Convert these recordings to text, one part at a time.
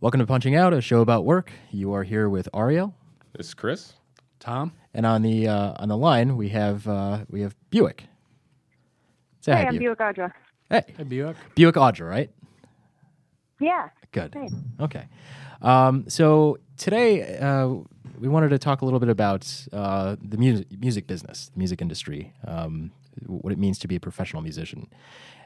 Welcome to Punching Out, a show about work. You are here with Ariel, This is Chris. Tom? and on the uh, on the line we have uh, we have Buick. Say Hey, hi, I'm Buick. Buick Audra. Hey, Hey, Buick. Buick Audra, right? Yeah. Good. Hey. Okay. Um, so today uh, we wanted to talk a little bit about uh, the music music business, the music industry, um, what it means to be a professional musician,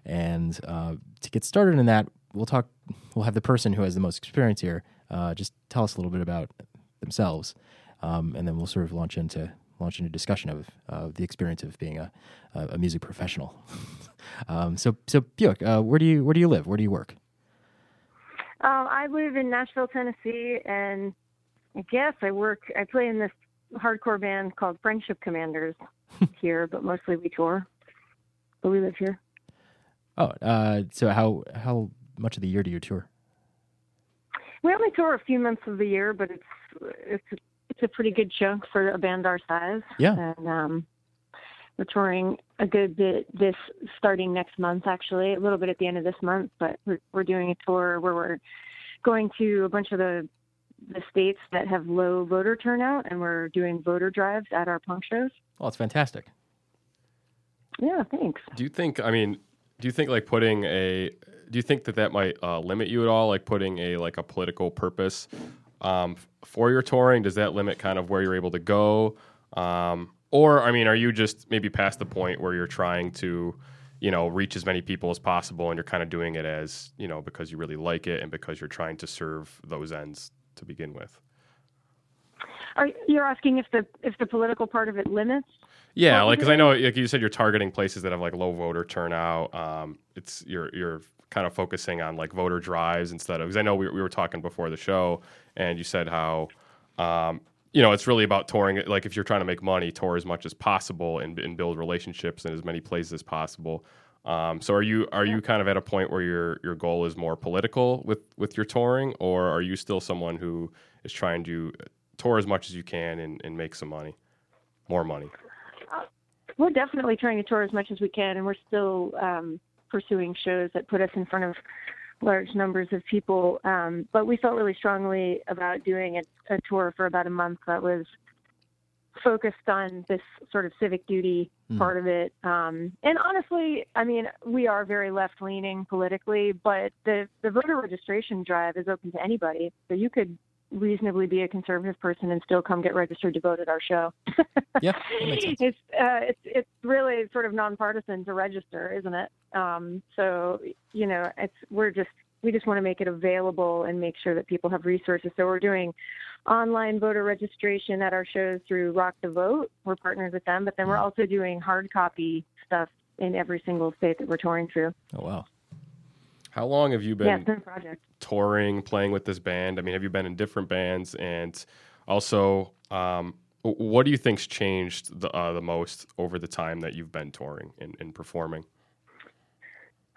and uh, to get started in that, we'll talk. We'll have the person who has the most experience here uh, just tell us a little bit about themselves, um, and then we'll sort of launch into launch into discussion of uh, the experience of being a a, music professional. um, so so Buick, uh, where do you where do you live? Where do you work? Um, I live in Nashville, Tennessee, and I guess I work. I play in this hardcore band called Friendship Commanders here, but mostly we tour. But we live here. Oh, uh, so how how much of the year do you tour? We only tour a few months of the year, but it's it's it's a pretty good chunk for a band our size. Yeah. And um, we're touring a good bit this starting next month, actually, a little bit at the end of this month. But we're we're doing a tour where we're going to a bunch of the the states that have low voter turnout, and we're doing voter drives at our punk shows. Oh, it's fantastic. Yeah, thanks. Do you think? I mean, do you think like putting a? Do you think that that might uh, limit you at all? Like putting a like a political purpose um, for your touring? Does that limit kind of where you're able to go? Um, or I mean, are you just maybe past the point where you're trying to, you know, reach as many people as possible, and you're kind of doing it as you know because you really like it and because you're trying to serve those ends to begin with? Are you're asking if the if the political part of it limits? Yeah, like because I know, like you said, you're targeting places that have like low voter turnout. Um, it's you're you're kind of focusing on like voter drives instead of because I know we, we were talking before the show, and you said how, um, you know, it's really about touring. Like if you're trying to make money, tour as much as possible and, and build relationships in as many places as possible. Um, so are you are you kind of at a point where your your goal is more political with with your touring, or are you still someone who is trying to tour as much as you can and, and make some money, more money? We're definitely trying to tour as much as we can, and we're still um, pursuing shows that put us in front of large numbers of people. Um, but we felt really strongly about doing a, a tour for about a month that was focused on this sort of civic duty Hmm. part of it. Um, and honestly, I mean, we are very left leaning politically, but the, the voter registration drive is open to anybody. So you could reasonably be a conservative person and still come get registered to vote at our show. Yeah, that makes sense. It's uh, it's it's really sort of nonpartisan to register, isn't it? Um, so you know, it's we're just we just want to make it available and make sure that people have resources. So we're doing online voter registration at our shows through Rock the Vote. We're partners with them, but then we're also doing hard copy stuff in every single state that we're touring through. Oh wow. How long have you been? yeah, it's been a project. Touring, playing with this band? I mean, have you been in different bands? And also, um, what do you think's changed the uh, the most over the time that you've been touring and, and performing?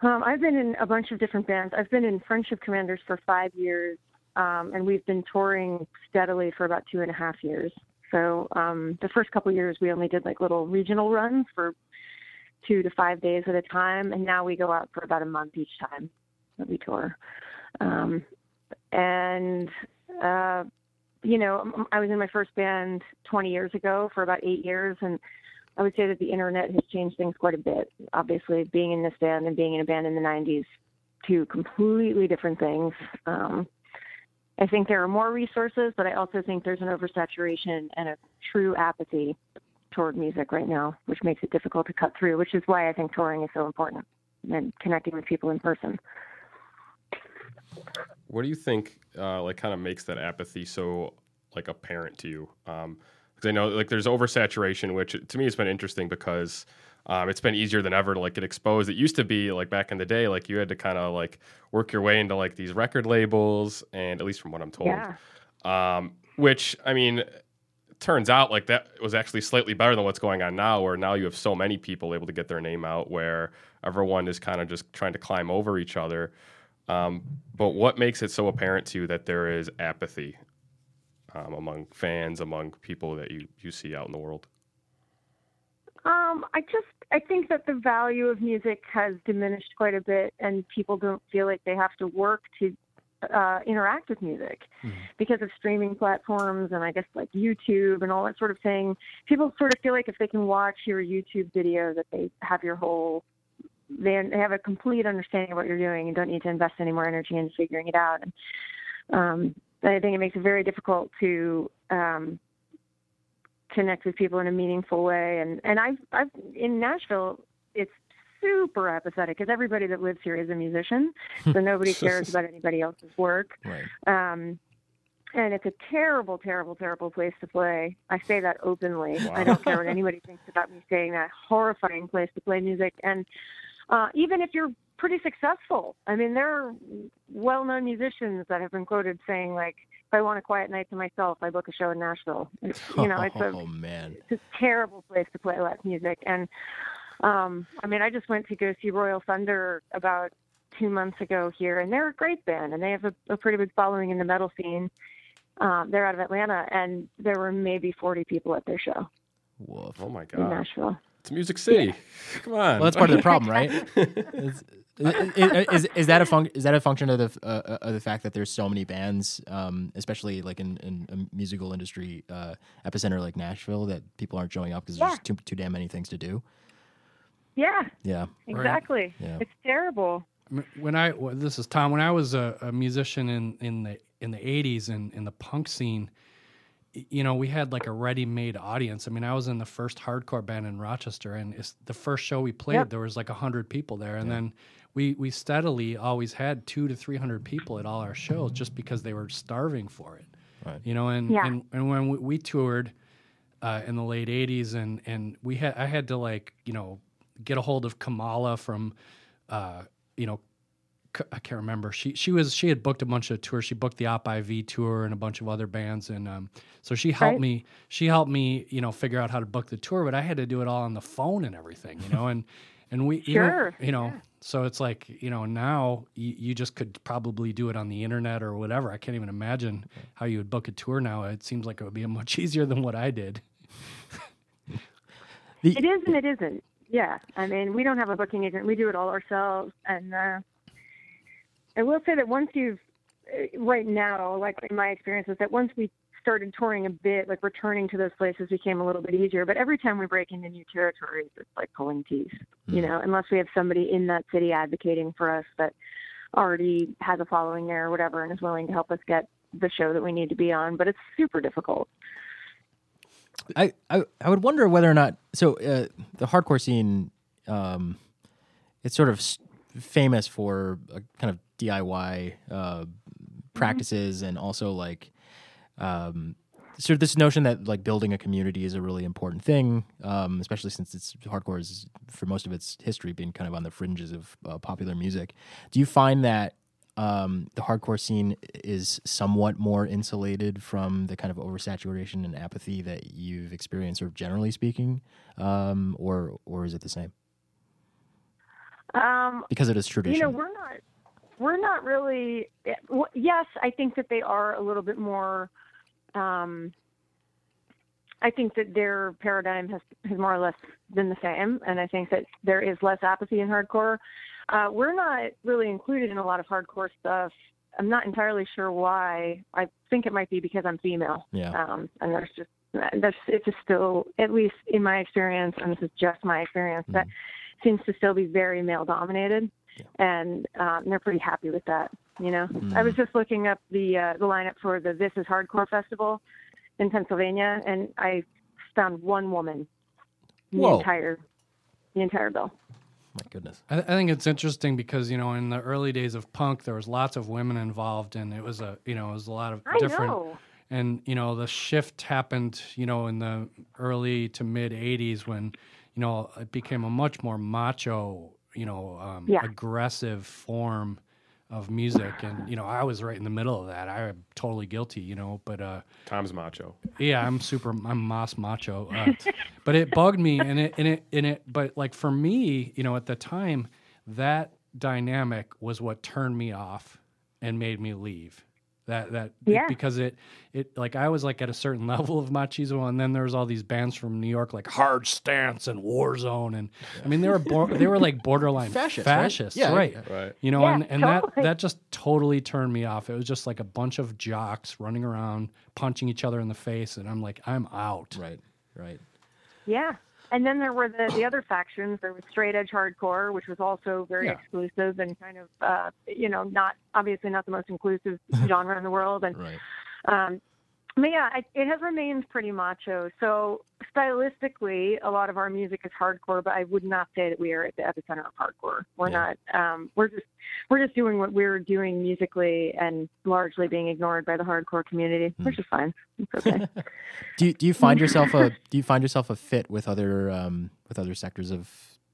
Um, I've been in a bunch of different bands. I've been in Friendship Commanders for five years, um, and we've been touring steadily for about two and a half years. So um, the first couple years, we only did like little regional runs for two to five days at a time, and now we go out for about a month each time that we tour. Um, and uh, you know, I was in my first band 20 years ago for about eight years, and I would say that the internet has changed things quite a bit. Obviously, being in this band and being in a band in the 90s, two completely different things. Um, I think there are more resources, but I also think there's an oversaturation and a true apathy toward music right now, which makes it difficult to cut through, which is why I think touring is so important and connecting with people in person. What do you think, uh, like, kind of makes that apathy so like apparent to you? Because I know like there's oversaturation, which to me has been interesting because um, it's been easier than ever to like get exposed. It used to be like back in the day, like you had to kind of like work your way into like these record labels, and at least from what I'm told, Yeah. um, which I mean, turns out like that was actually slightly better than what's going on now, where now you have so many people able to get their name out, where everyone is kind of just trying to climb over each other. Um, but what makes it so apparent to you that there is apathy um, among fans, among people that you, you see out in the world? Um, I just I think that the value of music has diminished quite a bit, and people don't feel like they have to work to uh, interact with music because of streaming platforms and I guess like YouTube and all that sort of thing. People sort of feel like if they can watch your YouTube video, that they have your whole they they have a complete understanding of what you're doing and don't need to invest any more energy in figuring it out. And um, I think it makes it very difficult to um, connect with people in a meaningful way. And and I've I've in Nashville, it's super apathetic because everybody that lives here is a musician, so nobody cares about anybody else's work. Right. Um, and it's a terrible, terrible, terrible place to play. I say that openly. I don't care what anybody thinks about me saying that. Horrifying place to play music. And uh, even if you're pretty successful, I mean, there are well-known musicians that have been quoted saying, like, if I want a quiet night to myself, I book a show in Nashville. It's, you know, it's a oh man. it's a terrible place to play live music. And um, I mean, I just went to go see Royal Thunder about two months ago here, and they're a great band, and they have a, a pretty big following in the metal scene. Um, they're out of Atlanta, and there were maybe 40 people at their show Woof. Oh my God. in Nashville. It's Music City. Come on. Well, that's part of the problem, right? is, is, is, is that a func- is that a function of the uh, of the fact that there's so many bands, um, especially like in, in a musical industry uh, epicenter like Nashville, that people aren't showing up because there's Yeah. just too too damn many things to do? Yeah, Yeah, exactly. Yeah. It's terrible. When I well, this is Tom. When I was a, a musician in in the in the '80s and in the punk scene, y- you know, we had like a ready-made audience. I mean, I was in the first hardcore band in Rochester, and it's the first show we played. Yep. There was like hundred people there, and then we we steadily always had two to three hundred people at all our shows, just because they were starving for it. Right. You know, and Yeah. and, and when we, we toured uh, in the late '80s, and and we had I had to like you know get a hold of Kamala from. Uh, you know, c- I can't remember. She she was she had booked a bunch of tours. She booked the Op Ivy tour and a bunch of other bands, and um, so she helped Right. me. She helped me, you know, figure out how to book the tour. But I had to do it all on the phone and everything, you know, and and we, even- Sure, you know, so it's like you know now you, you just could probably do it on the internet or whatever. I can't even imagine how you would book a tour now. It seems like it would be much easier than what I did. It is and it isn't. Yeah, I mean, we don't have a booking agent. We do it all ourselves. And uh, I will say that once you've, uh, right now, like in my experience, is that once we started touring a bit, like returning to those places became a little bit easier. But every time we break into new territories, it's like pulling teeth, you know, unless we have somebody in that city advocating for us that already has a following there or whatever and is willing to help us get the show that we need to be on. But it's super difficult. I, I I would wonder whether or not so uh, the hardcore scene, um, it's sort of s- famous for a kind of DIY uh, practices and also like um, sort of this notion that like building a community is a really important thing, um, especially since it's hardcore is for most of its history been kind of on the fringes of uh, popular music. Do you find that um, the hardcore scene is somewhat more insulated from the kind of oversaturation and apathy that you've experienced, sort of generally speaking, um, or or is it the same Um, because it is tradition? You know, we're not we're not really. Yes, I think that they are a little bit more. Um, I think that their paradigm has has more or less been the same, and I think that there is less apathy in hardcore. Uh, we're not really included in a lot of hardcore stuff. I'm not entirely sure why. I think it might be because I'm female. Yeah. Um, and there's just that's it's just still, at least in my experience, and this is just my experience, that seems to still be very male dominated, and um, they're pretty happy with that. You know, I was just looking up the uh, the lineup for the This Is Hardcore Festival in Pennsylvania, and I found one woman the Whoa. entire the entire bill. My goodness. I, I think it's interesting because you know in the early days of punk there was lots of women involved and it was a you know it was a lot of I different know. and you know the shift happened you know in the early to mid 80s when you know, it became a much more macho, you know, um, Yeah. aggressive form of music, and you know, I was right in the middle of that. I'm totally guilty, you know, but uh, Tom's macho. yeah, I'm super. I'm mas Macho, uh, but it bugged me, and it and it and it. But like for me, you know, at the time, that dynamic was what turned me off and made me leave. That that Yeah. because it it like I was like at a certain level of machismo, and then there was all these bands from New York like Hard Stance and Warzone, and I mean they were bor- they were like borderline Fascists, right? Yeah, right? Right. You know, Yeah, and, and totally. that that just totally turned me off. It was just like a bunch of jocks running around, punching each other in the face, and I'm like, I'm out. Right. Right. Yeah. And then there were the, the other factions. There was straight edge hardcore, which was also very Yeah. exclusive and kind of, uh, you know, not obviously not the most inclusive genre in the world. And Right. um, but yeah, I, it has remained pretty macho. So stylistically, a lot of our music is hardcore, but I would not say that we are at the epicenter of hardcore. We're Yeah. not. Um, we're just we're just doing what we're doing musically, and largely being ignored by the hardcore community, Hmm. which is fine. It's okay. Do you, do you find yourself a do you find yourself a fit with other um, with other sectors of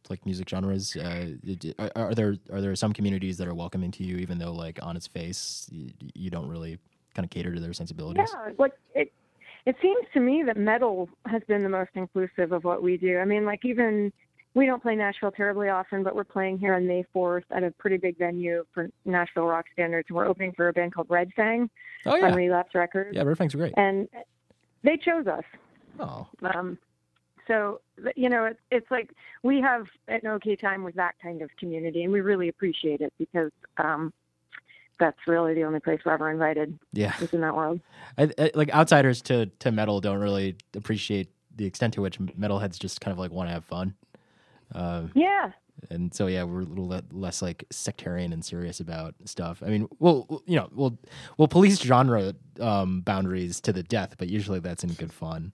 like music genres? Uh, are, are there are there some communities that are welcoming to you, even though like on its face you, you don't really kind of cater to their sensibilities? Yeah, like it. It seems to me that metal has been the most inclusive of what we do. I mean, like even we don't play Nashville terribly often, but we're playing here on May 4th at a pretty big venue for Nashville rock standards. And we're opening for a band called Red Fang Oh on Relapse Records, yeah. Red Fang's great. and they chose us. Oh, Um, so you know, it's it's like we have an okay time with that kind of community, and we really appreciate it because um, that's really the only place we're ever invited yeah. is in that world. I, I, like outsiders to to metal don't really appreciate the extent to which metalheads just kind of like want to have fun. Uh, Yeah, and so yeah, we're a little le- less like sectarian and serious about stuff. I mean, we'll you know we'll we'll police genre um, boundaries to the death, but usually that's in good fun.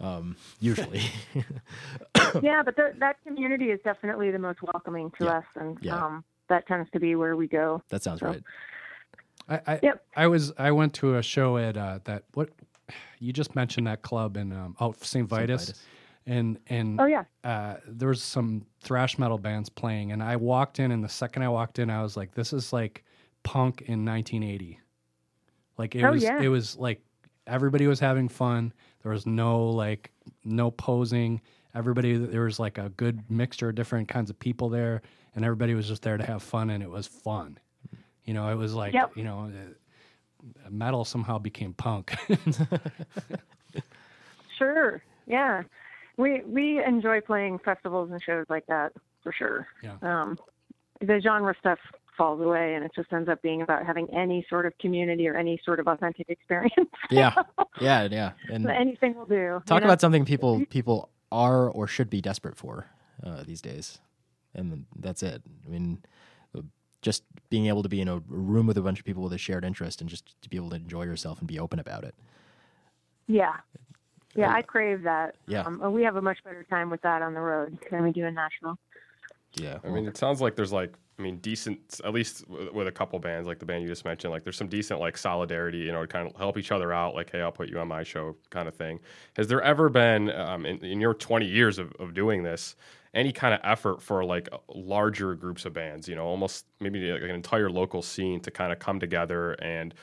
Um, usually, yeah, but th- that community is definitely the most welcoming to Yeah. us, and Yeah. um, that tends to be where we go. that sounds So- right. I, I, Yep. I was I went to a show at uh, that what you just mentioned that club in um, out St. Vitus, Vitus. and and Oh yeah, uh, there was some thrash metal bands playing, and I walked in, and the second I walked in, I was like, this is like punk in 1980. Like it Oh, was yeah. it was like everybody was having fun. There was no like no posing. Everybody there was like a good mixture of different kinds of people there, and everybody was just there to have fun, and it was fun. You know, it was like Yep. you know, uh, metal somehow became punk. sure, yeah. We we enjoy playing festivals and shows like that for sure. Yeah. Um, the genre stuff falls away, and it just ends up being about having any sort of community or any sort of authentic experience. Yeah, yeah, yeah. And Anything will do. talk you know? about something people people are or should be desperate for uh, these days, and that's it. I mean, just being able to be in a room with a bunch of people with a shared interest and just to be able to enjoy yourself and be open about it. Yeah. Yeah, I crave that. Yeah. Um, we have a much better time with that on the road than we do in Nashville. Yeah, I mean, it sounds like there's like, I mean, decent, at least with a couple bands, like the band you just mentioned, like there's some decent like solidarity, you know, to kind of help each other out, like, hey, I'll put you on my show kind of thing. Has there ever been, um, in, in your 20 years of, of doing this, any kind of effort for like larger groups of bands, you know, almost maybe like an entire local scene to kind of come together and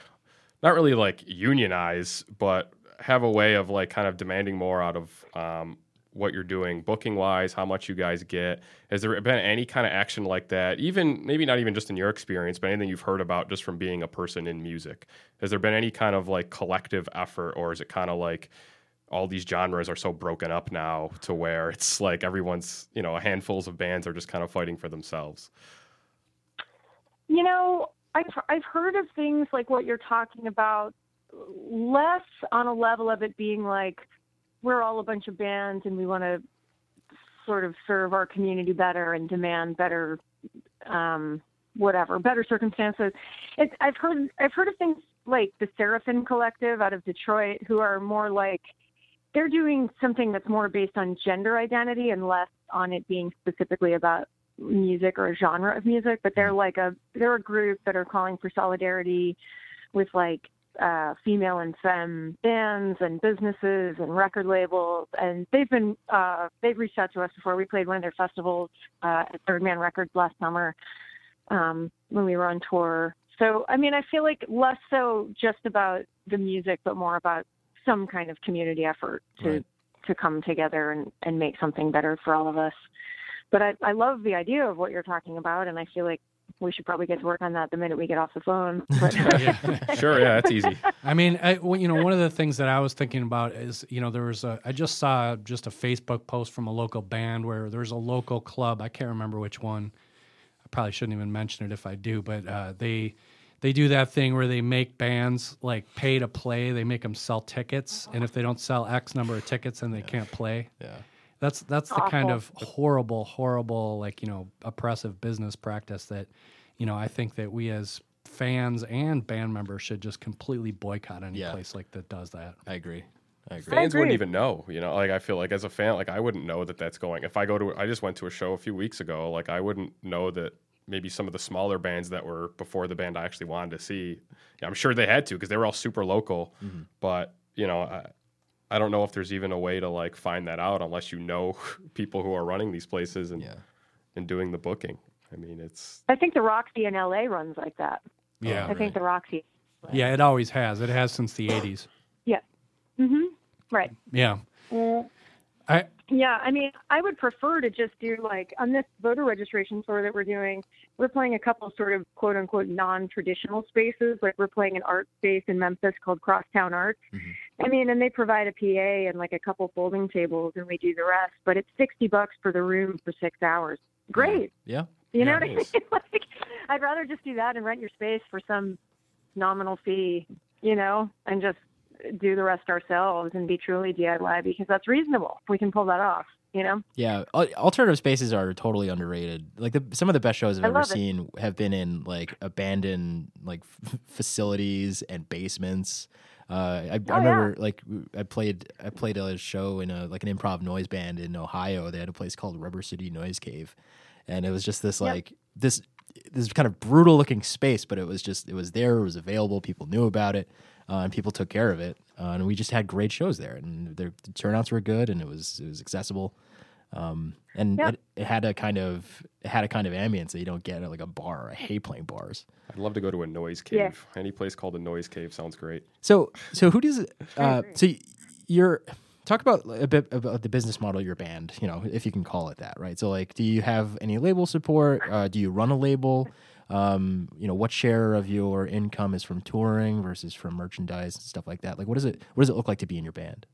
not really like unionize, but have a way of like kind of demanding more out of um, what you're doing, booking wise, how much you guys get. Has there been any kind of action like that? Even maybe not even just in your experience, but anything you've heard about just from being a person in music. Has there been any kind of like collective effort, or is it kind of like all these genres are so broken up now to where it's like everyone's, you know, a handfuls of bands are just kind of fighting for themselves? You know, I've I've heard of things like what you're talking about, less on a level of it being like we're all a bunch of bands and we want to sort of serve our community better and demand better, um, whatever, better circumstances. It's, I've heard I've heard of things like the Seraphim Collective out of Detroit, who are more like they're doing something that's more based on gender identity and less on it being specifically about music or a genre of music, but they're like a they're a group that are calling for solidarity with like uh, female and femme bands and businesses and record labels, and they've been uh, they've reached out to us before. We played one of their festivals uh, at Third Man Records last summer um, when we were on tour. So I mean, I feel like less so just about the music, but more about some kind of community effort to Right. to come together and, and make something better for all of us. But I, I love the idea of what you're talking about, and I feel like we should probably get to work on that the minute we get off the phone. But Sure, yeah, that's easy. I mean, I, well, you know, one of the things that I was thinking about is, you know, there was a, I just saw just a Facebook post from a local band where there's a local club. I can't remember which one. I probably shouldn't even mention it if I do, but uh, they, they do that thing where they make bands like pay to play. They make them sell tickets, and if they don't sell X number of tickets, then they can't play. Yeah. That's that's the kind of horrible, horrible, like you know, oppressive business practice that, you know, I think that we as fans and band members should just completely boycott any Yeah. place like that does that. I agree. I agree. Fans wouldn't even know, you know. Like I feel like as a fan, like I wouldn't know that that's going. If I go to, I just went to a show a few weeks ago. Like I wouldn't know that maybe some of the smaller bands that were before the band I actually wanted to see. Yeah, I'm sure they had to because they were all super local. But you know, I, I don't know if there's even a way to like find that out unless you know people who are running these places and Yeah. and doing the booking. I mean, it's I think the Roxy in LA runs like that. Yeah, I think the Roxy. yeah, it always has. It has since the '80s. Yeah. Mm-hmm. Right. Yeah, I Yeah, I mean, I would prefer to just do like on this voter registration tour that we're doing, we're playing a couple sort of quote unquote non traditional spaces. Like we're playing an art space in Memphis called Crosstown Arts. Mm-hmm. I mean, and they provide a PA and like a couple folding tables and we do the rest, but it's 60 bucks for the room for six hours. Great. Yeah. You know what I mean? like, I'd rather just do that and rent your space for some nominal fee, you know, and just do the rest ourselves and be truly DIY because that's reasonable. We can pull that off, you know? Yeah, alternative spaces are totally underrated. Like the, some of the best shows I've I ever love it. seen have been in like abandoned like f- facilities and basements. Uh, I, I Oh, yeah. remember like I played I played a show in a like an improv noise band in Ohio. They had a place called Rubber City Noise Cave, and it was just this Yep. like this this kind of brutal looking space, but it was just it was there, it was available, people knew about it, uh, and people took care of it, uh, and we just had great shows there, and their the turnouts were good, and it was it was accessible, um, and Yep. it, it had a kind of it had a kind of ambience that you don't get at like a bar. I hate playing bars. I'd love to go to a noise cave. Yeah. Any place called a noise cave sounds great. So so who does uh, so you're talk about a bit about the business model of your band, you know, if you can call it that, right? So like, do you have any label support? Uh, do you run a label? Um, you know, what share of your income is from touring versus from merchandise and stuff like that? Like, what does it what does it look like to be in your band?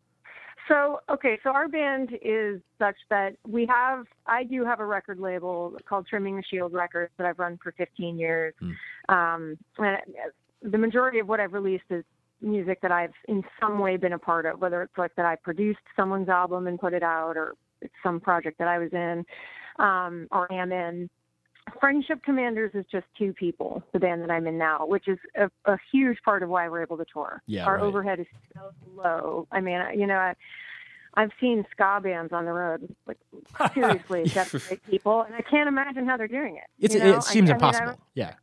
So, okay, so our band is such that we have, I do have a record label called Trimming the Shield Records that I've run for 15 years. Um, and the majority of what I've released is music that I've in some way been a part of, whether it's like that I produced someone's album and put it out or it's some project that I was in um, or am in. Friendship Commanders is just two people, the band that I'm in now, which is a, a huge part of why we're able to tour. Yeah, Our right. overhead is so low. I mean, you know, I, I've seen ska bands on the road, like seriously, desperate people, and I can't imagine how they're doing it. It's you know? it seems I, I mean, I- impossible. yeah.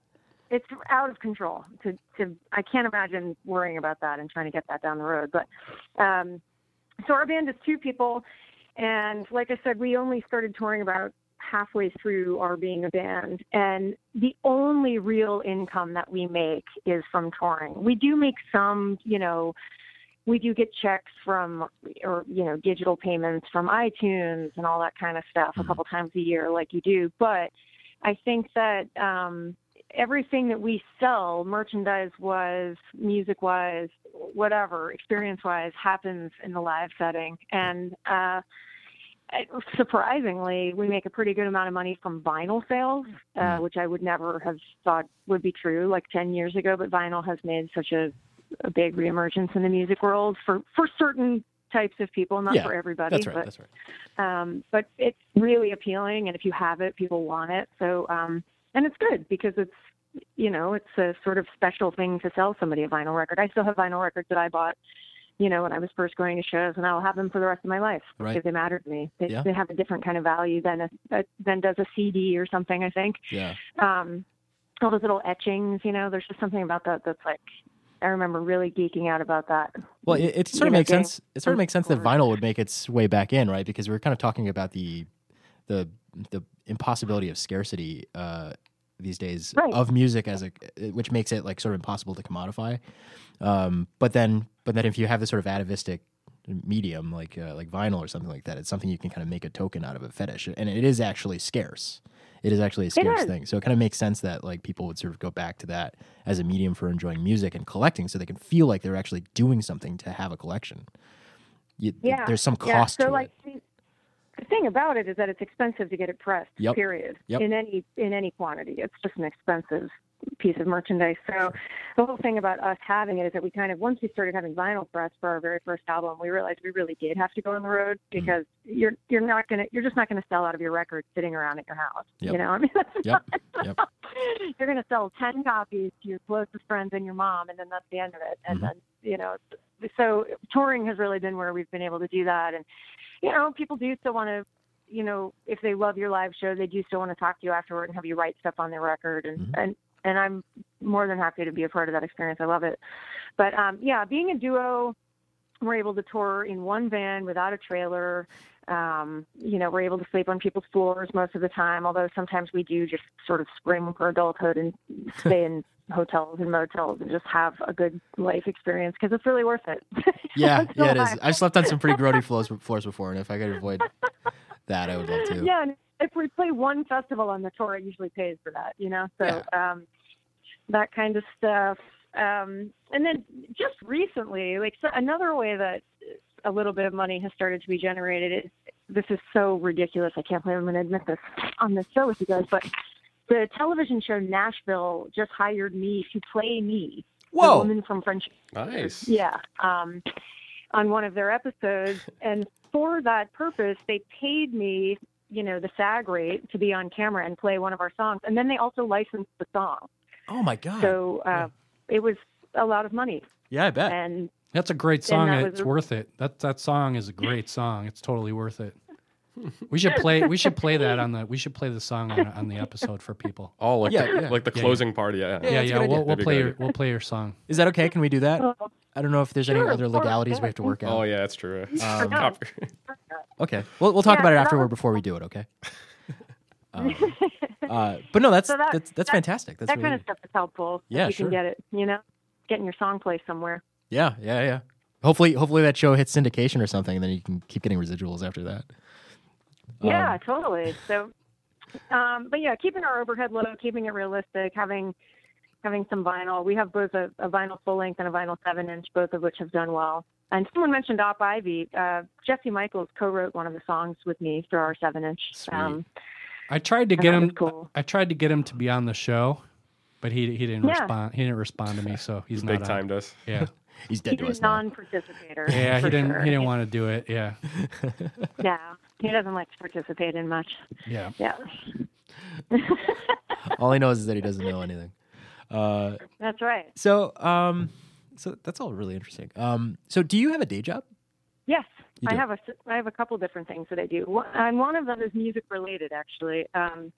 it's out of control to to I can't imagine worrying about that and trying to get that down the road. But um so our band is two people and like I said, we only started touring about halfway through our being a band. And the only real income that we make is from touring. We do make some, you know, we do get checks from or you know digital payments from iTunes and all that kind of stuff a couple times a year like you do. But I think that um everything that we sell merchandise wise music wise whatever experience wise happens in the live setting. And uh surprisingly we make a pretty good amount of money from vinyl sales uh, which i would never have thought would be true like 10 years ago but vinyl has made such a, a big reemergence in the music world for for certain types of people not Yeah, for everybody That's right. but That's right. um, but it's really appealing and if you have it people want it so um, and it's good because it's you know it's a sort of special thing to sell somebody a vinyl record i still have vinyl records that i bought you know when i was first going to shows and i'll have them for the rest of my life Right. because they matter to me they, Yeah. they have a different kind of value than a, a than does a cd or something i think Yeah. um all those little etchings you know there's just something about that that's like I remember really geeking out about that. Well, it, it sort You of know, makes sense. It sort of makes sense that vinyl would make its way back in, right? Because we're kind of talking about the the the impossibility of scarcity uh, these days Right. of music as a which makes it like sort of impossible to commodify. Um, but then, but then if you have this sort of atavistic medium like uh, like vinyl or something like that, it's something you can kind of make a token out of a fetish, and it is actually scarce. It is actually a scarce thing. So it kind of makes sense that like people would sort of go back to that as a medium for enjoying music and collecting, so they can feel like they're actually doing something to have a collection. You, Yeah, there's some yeah. cost So to like it. The- thing about it is that it's expensive to get it pressed. Yep. Period. Yep. In any in any quantity, it's just an expensive piece of merchandise. So the whole thing about us having it is that we kind of once we started having vinyl press for our very first album, we realized we really did have to go on the road Mm-hmm. because you're you're not gonna you're just not gonna sell out of your record sitting around at your house. Yep. You know, I mean that's Yep. Yep. you're gonna sell ten copies to your closest friends and your mom, and then that's the end of it. And Mm-hmm. then you know, so touring has really been where we've been able to do that. And you know, people do still want to, you know, if they love your live show, they do still want to talk to you afterward and have you write stuff on their record. And Mhm. and and I'm more than happy to be a part of that experience. I love it. But um, yeah, being a duo, we're able to tour in one van without a trailer. Um, you know, we're able to sleep on people's floors most of the time, although sometimes we do just sort of spring for adulthood and stay in hotels and motels and just have a good life experience because it's really worth it. Yeah, yeah, it is. I've slept on some pretty grody floors, floors before, and if I could avoid that, I would love to. Yeah, and if we play one festival on the tour, it usually pays for that, you know. So um, that kind of stuff. Um, and then just recently, like so another way that a little bit of money has started to be generated is this is so ridiculous. I can't believe I'm going to admit this on this show with you guys, but the television show Nashville just hired me to play me, the Whoa! woman from French Nice. yeah, um, on one of their episodes, and for that purpose, they paid me, you know, the SAG rate to be on camera and play one of our songs, and then they also licensed the song. Oh my god! So uh, it was a lot of money, yeah, I bet. and That's a great song. that It's a- worth it. That that song is a great song. It's totally worth it. We should play. We should play that on the. We should play the song on, on the episode for people. Oh, like Yeah, the, yeah. like the Yeah, closing party. Yeah. Yeah, Yeah, yeah. We'll, we'll play your. We'll play your song. Is that okay? Can we do that? Oh, I don't know if there's any other legalities we have to work out. Oh yeah, that's true. Um, Okay, we'll we'll talk Yeah, about it afterward before we do it. Okay. Um, uh, but no, that's So that- that's that's that- fantastic. That's that really kind of stuff is helpful. Yeah, you sure. can get it, you know, getting your song placed somewhere. yeah, yeah, yeah. Hopefully, hopefully that show hits syndication or something, and then you can keep getting residuals after that. Yeah, Um, totally. So, um, but yeah, keeping our overhead low, keeping it realistic, having having some vinyl. We have both a, a vinyl full length and a vinyl seven inch, both of which have done well. And someone mentioned Op Ivy. Uh, Jesse Michaels co-wrote one of the songs with me for our seven inch. Sweet. I tried to And get him. cool. I tried to get him to be on the show, but he he didn't Yeah. respond. He didn't respond to me, so he's not Big on. time does. Yeah, He's dead to He's us a non-participator. yeah. He didn't. sure. He didn't want to do it. Yeah, Yeah, he doesn't like to participate in much. yeah. Yeah, All he knows is that he doesn't know anything. Uh, that's right. so, um, so that's all really interesting. Um, so do you have a day job? Yes, You I have a I have a couple different things that I do, and one of them is music related. Actually, um,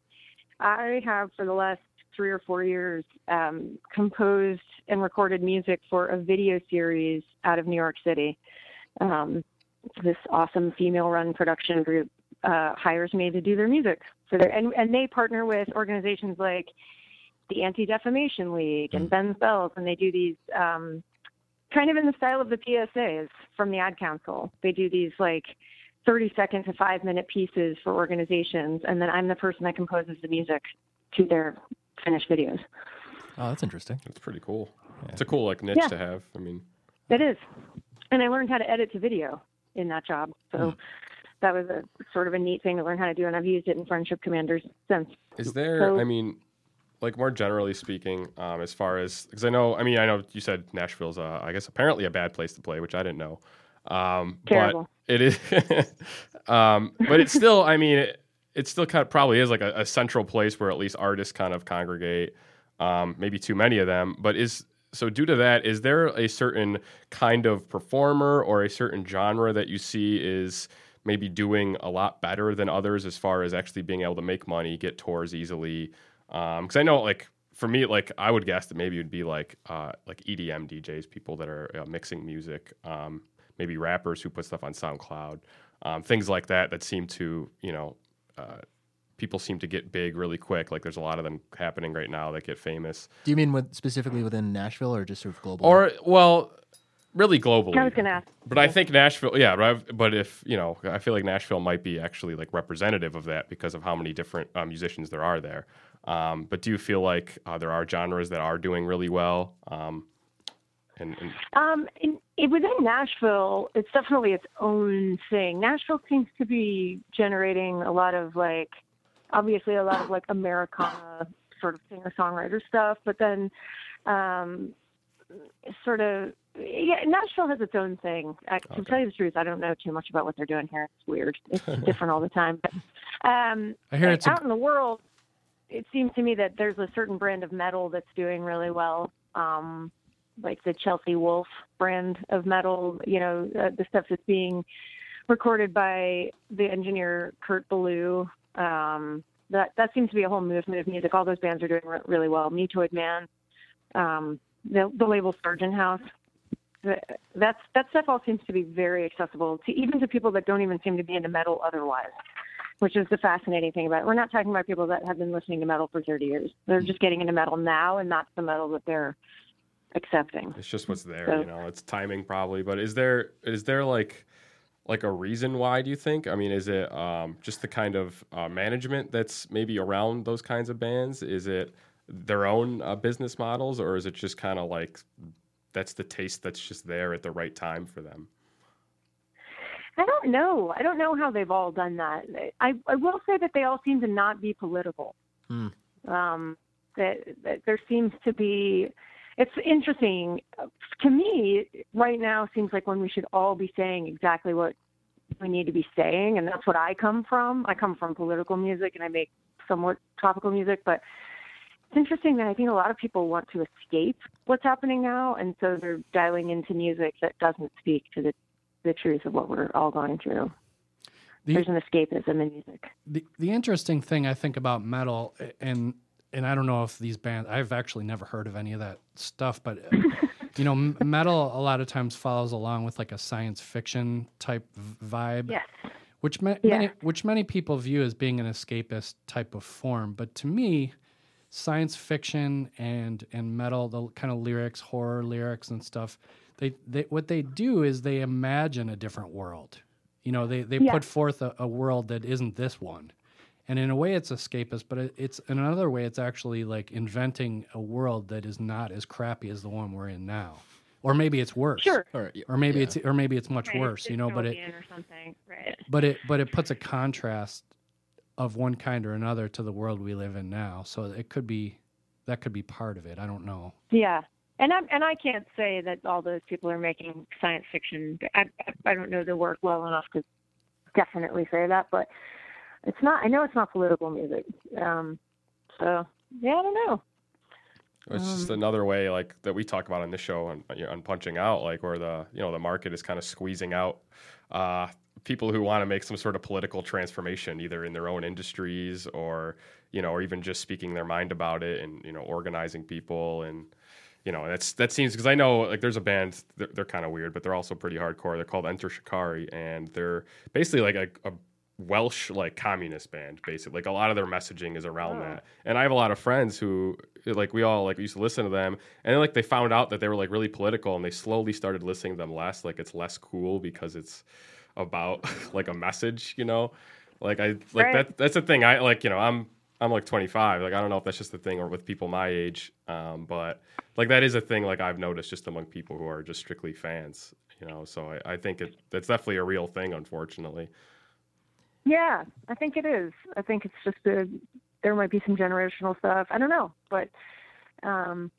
I have for the last three or four years um, composed and recorded music for a video series out of New York City. Um, this awesome female-run production group uh, hires me to do their music for their, and and they partner with organizations like the Anti-Defamation League and Ben's Bells, and they do these um, kind of in the style of the PSAs from the Ad Council. They do these like 30 second to five minute pieces for organizations, and then I'm the person that composes the music to their finished videos. Oh, that's interesting. That's pretty cool. It's a cool like niche Yeah. to have. I mean, It is. And I learned how to edit to video in that job. So hmm. that was a sort of a neat thing to learn how to do, and I've used it in Friendship Commanders since. Is there? So- I mean, like more generally speaking, um, as far as because I know, I mean, I know you said Nashville's, uh, I guess, apparently a bad place to play, which I didn't know. Um, Terrible. But it is, um, but it's still. I mean, it, it still kind of probably is like a, a central place where at least artists kind of congregate. Um, maybe too many of them, but is so due to that, is there a certain kind of performer or a certain genre that you see is maybe doing a lot better than others as far as actually being able to make money, get tours easily? Because I know, like for me, like I would guess that maybe it would be like uh, like EDM DJs, people that are uh, mixing music, um, maybe rappers who put stuff on SoundCloud, um, things like that that seem to you know uh, people seem to get big really quick. Like there's a lot of them happening right now that get famous. Do you mean with, specifically within Nashville or just sort of global? Or well, really globally. I was going to ask. But I think Nashville, yeah. But, I've, but if you know, I feel like Nashville might be actually like representative of that because of how many different uh, musicians there are there. Um, but do you feel like uh, there are genres that are doing really well? Um, and, and Um, in, in, within Nashville, it's definitely its own thing. Nashville seems to be generating a lot of like, obviously a lot of like Americana sort of singer songwriter stuff, but then, um, sort of yeah, Nashville has its own thing. I, to tell you the truth, I don't know too much about what they're doing here. It's weird. It's different all the time. But um, I hear it's a- out in the world. It seems to me that there's a certain brand of metal that's doing really well. Um, like the Chelsea Wolfe brand of metal, you know, uh, the stuff that's being recorded by the engineer Kurt Ballou. Um, that that seems to be a whole movement of music. All those bands are doing re- really well. Mutoid Man, um, the the label Sargent House. That's that stuff all seems to be very accessible to even to people that don't even seem to be into metal otherwise, which is the fascinating thing about it. We're not talking about people that have been listening to metal for 30 years. They're just getting into metal now, and that's the metal that they're accepting. it's just what's there, So- you know. It's timing probably. But is there is there like like a reason why? Do you think? I mean, is it um, just the kind of uh, management that's maybe around those kinds of bands? Is it their own uh, business models, or is it just kind of like that's the taste that's just there at the right time for them? I don't know. I don't know how they've all done that. I, I will say that they all seem to not be political. Hmm. Um, that, that there seems to be. It's interesting to me right now. Seems like when we should all be saying exactly what we need to be saying, and that's what I come from. I come from political music, and I make somewhat topical music, but it's interesting that I think a lot of people want to escape what's happening now, and so they're dialing into music that doesn't speak to the the truth of what we're all going through. The- There's an escapism in music. the the interesting thing I think about metal, and and I don't know if these bands, I've actually never heard of any of that stuff, but you know, metal a lot of times follows along with like a science fiction type vibe, Yes. which ma- Yeah. many which many people view as being an escapist type of form. But to me, science fiction and and metal, the kind of lyrics, horror lyrics and stuff, they, they what they do is they imagine a different world. You know, they they Yeah. put forth a, a world that isn't this one. And in a way, it's escapist, but it, it's in another way, it's actually like inventing a world that is not as crappy as the one we're in now, or maybe it's worse. Sure. or, Or maybe yeah. it's or maybe it's much Right, worse. You know, but it or something. Right. but it but it puts a contrast of one kind or another to the world we live in now. So it could be that could be part of it. I don't know. Yeah. And I'm and I can't say that all those people are making science fiction. I I, I don't know the work well enough to definitely say that, but it's not. I know it's not political music. Um, so yeah, I don't know. It's just another way, like that we talk about on this show on, on punching out, like where the you know the market is kind of squeezing out uh, people who want to make some sort of political transformation, either in their own industries or you know, or even just speaking their mind about it and you know, organizing people and you know, that's that seems because I know like there's a band they're, they're kind of weird, but they're also pretty hardcore. They're called Enter Shikari, and they're basically like a, a Welsh like communist band, basically. Like a lot of their messaging is around oh. that. And I have a lot of friends who like we all like used to listen to them, and then like they found out that they were like really political, and they slowly started listening to them less. Like it's less cool because it's about like a message, you know. Like I like Right. that. That's the thing. I like you know I'm I'm like 25. Like I don't know if that's just the thing or with people my age, um, but like that is a thing. Like I've noticed just among people who are just strictly fans, you know. So I, I think it that's definitely a real thing, unfortunately. Yeah, I think it is. I think it's just a, there might be some generational stuff. I don't know, but um,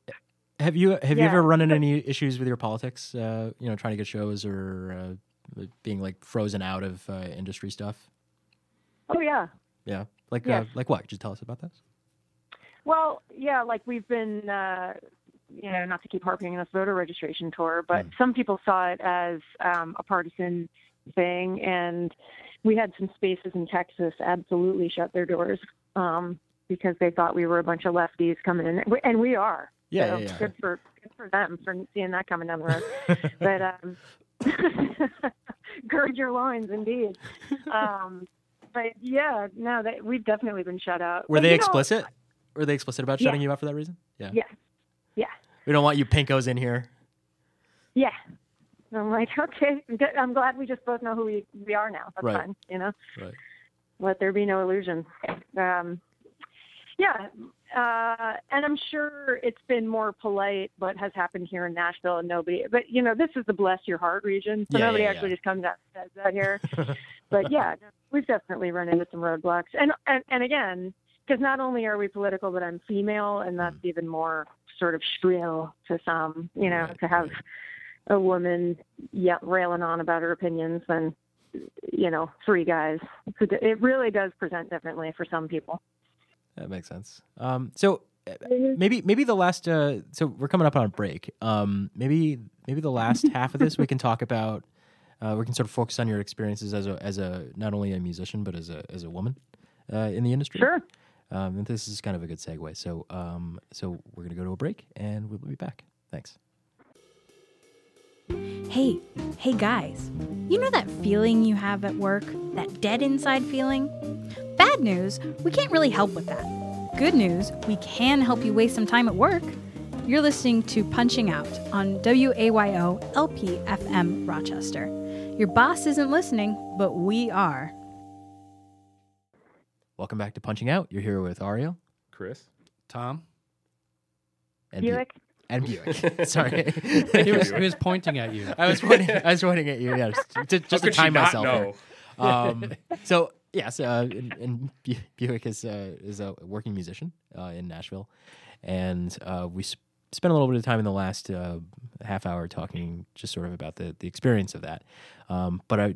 Have you have you ever run into any issues with your politics? Uh, you know, trying to get shows or uh, being like frozen out of uh, industry stuff. oh yeah. Yeah, like uh, like what? Could you tell us about this? Well, yeah, like we've been, uh, you know, not to keep harping on this voter registration tour, but some people saw it as um, a partisan thing, and we had some spaces in Texas absolutely shut their doors um, because they thought we were a bunch of lefties coming in, and we are. Yeah, so yeah, yeah. Good for good for them for seeing that coming down the road. but um, gird your loins, indeed. Um, but yeah, no, they, we've definitely been shut out. Were But, they explicit? Were they explicit about Yeah. shutting you out for that reason? Yeah. Yeah, yeah, We don't want you pinkos in here. yeah. I'm like, okay. I'm glad we just both know who we, we are now. That's Right. fine, you know. Right. Let there be no illusion. Um, yeah, uh, and I'm sure it's been more polite what has happened here in Nashville, and nobody. But you know, this is the bless your heart region, so Yeah, nobody yeah, actually yeah. just comes out and says that here. but yeah, we've definitely run into some roadblocks, and and, and again, because not only are we political, but I'm female, and that's even more sort of shrill to some. You know, Right, to have a woman yeah, railing on about her opinions than you know three guys. It really does present differently for some people. That makes sense. Um, so uh, maybe maybe the last uh, so we're coming up on a break. Um, maybe maybe the last half of this we can talk about. Uh, we can sort of focus on your experiences as a as a not only a musician but as a as a woman uh, in the industry. Sure. Um, and this is kind of a good segue. So um, so we're gonna go to a break and we'll be back. Thanks. Hey, hey guys, you know that feeling you have at work? That dead inside feeling? Bad news, we can't really help with that. Good news, we can help you waste some time at work. You're listening to Punching Out on WAYO LP FM Rochester. Your boss isn't listening, but we are. Welcome back to Punching Out. You're here with Ariel Chris. Tom. and Bu- Buick. and Buick. Sorry, He was, he was pointing at you. I was pointing. I was pointing at you. Yeah, just, to, just to could she time not myself. know? here. Um, so yes, uh, and, and Bu- Buick is uh, is a working musician uh, in Nashville, and uh, we sp- spent a little bit of time in the last uh, half hour talking just sort of about the the experience of that. Um, but I,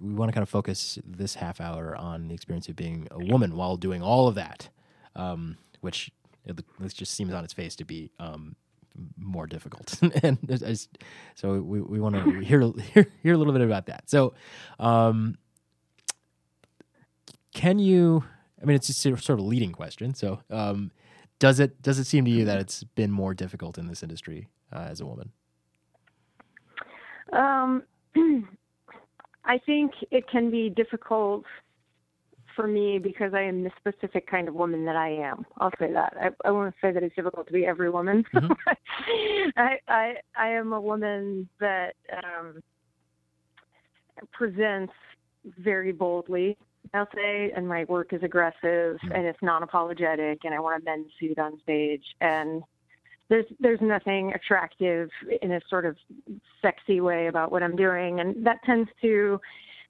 we want to kind of focus this half hour on the experience of being a woman while doing all of that, um, which it, this just seems on its face to be um, more difficult. and I just- so we, we want to hear, hear hear a little bit about that. So, um, can you? I mean, it's just sort of a leading question. So, um, does it does it seem to you that it's been more difficult in this industry uh, as a woman? Um, I think it can be difficult for me because I am the specific kind of woman that I am. I'll say that. I, I won't say that it's difficult to be every woman. I, I I am a woman that um, presents very boldly. I'll say, and my work is aggressive and it's non-apologetic, and I wear a men's suit on stage, and there's there's nothing attractive in a sort of sexy way about what I'm doing, and that tends to.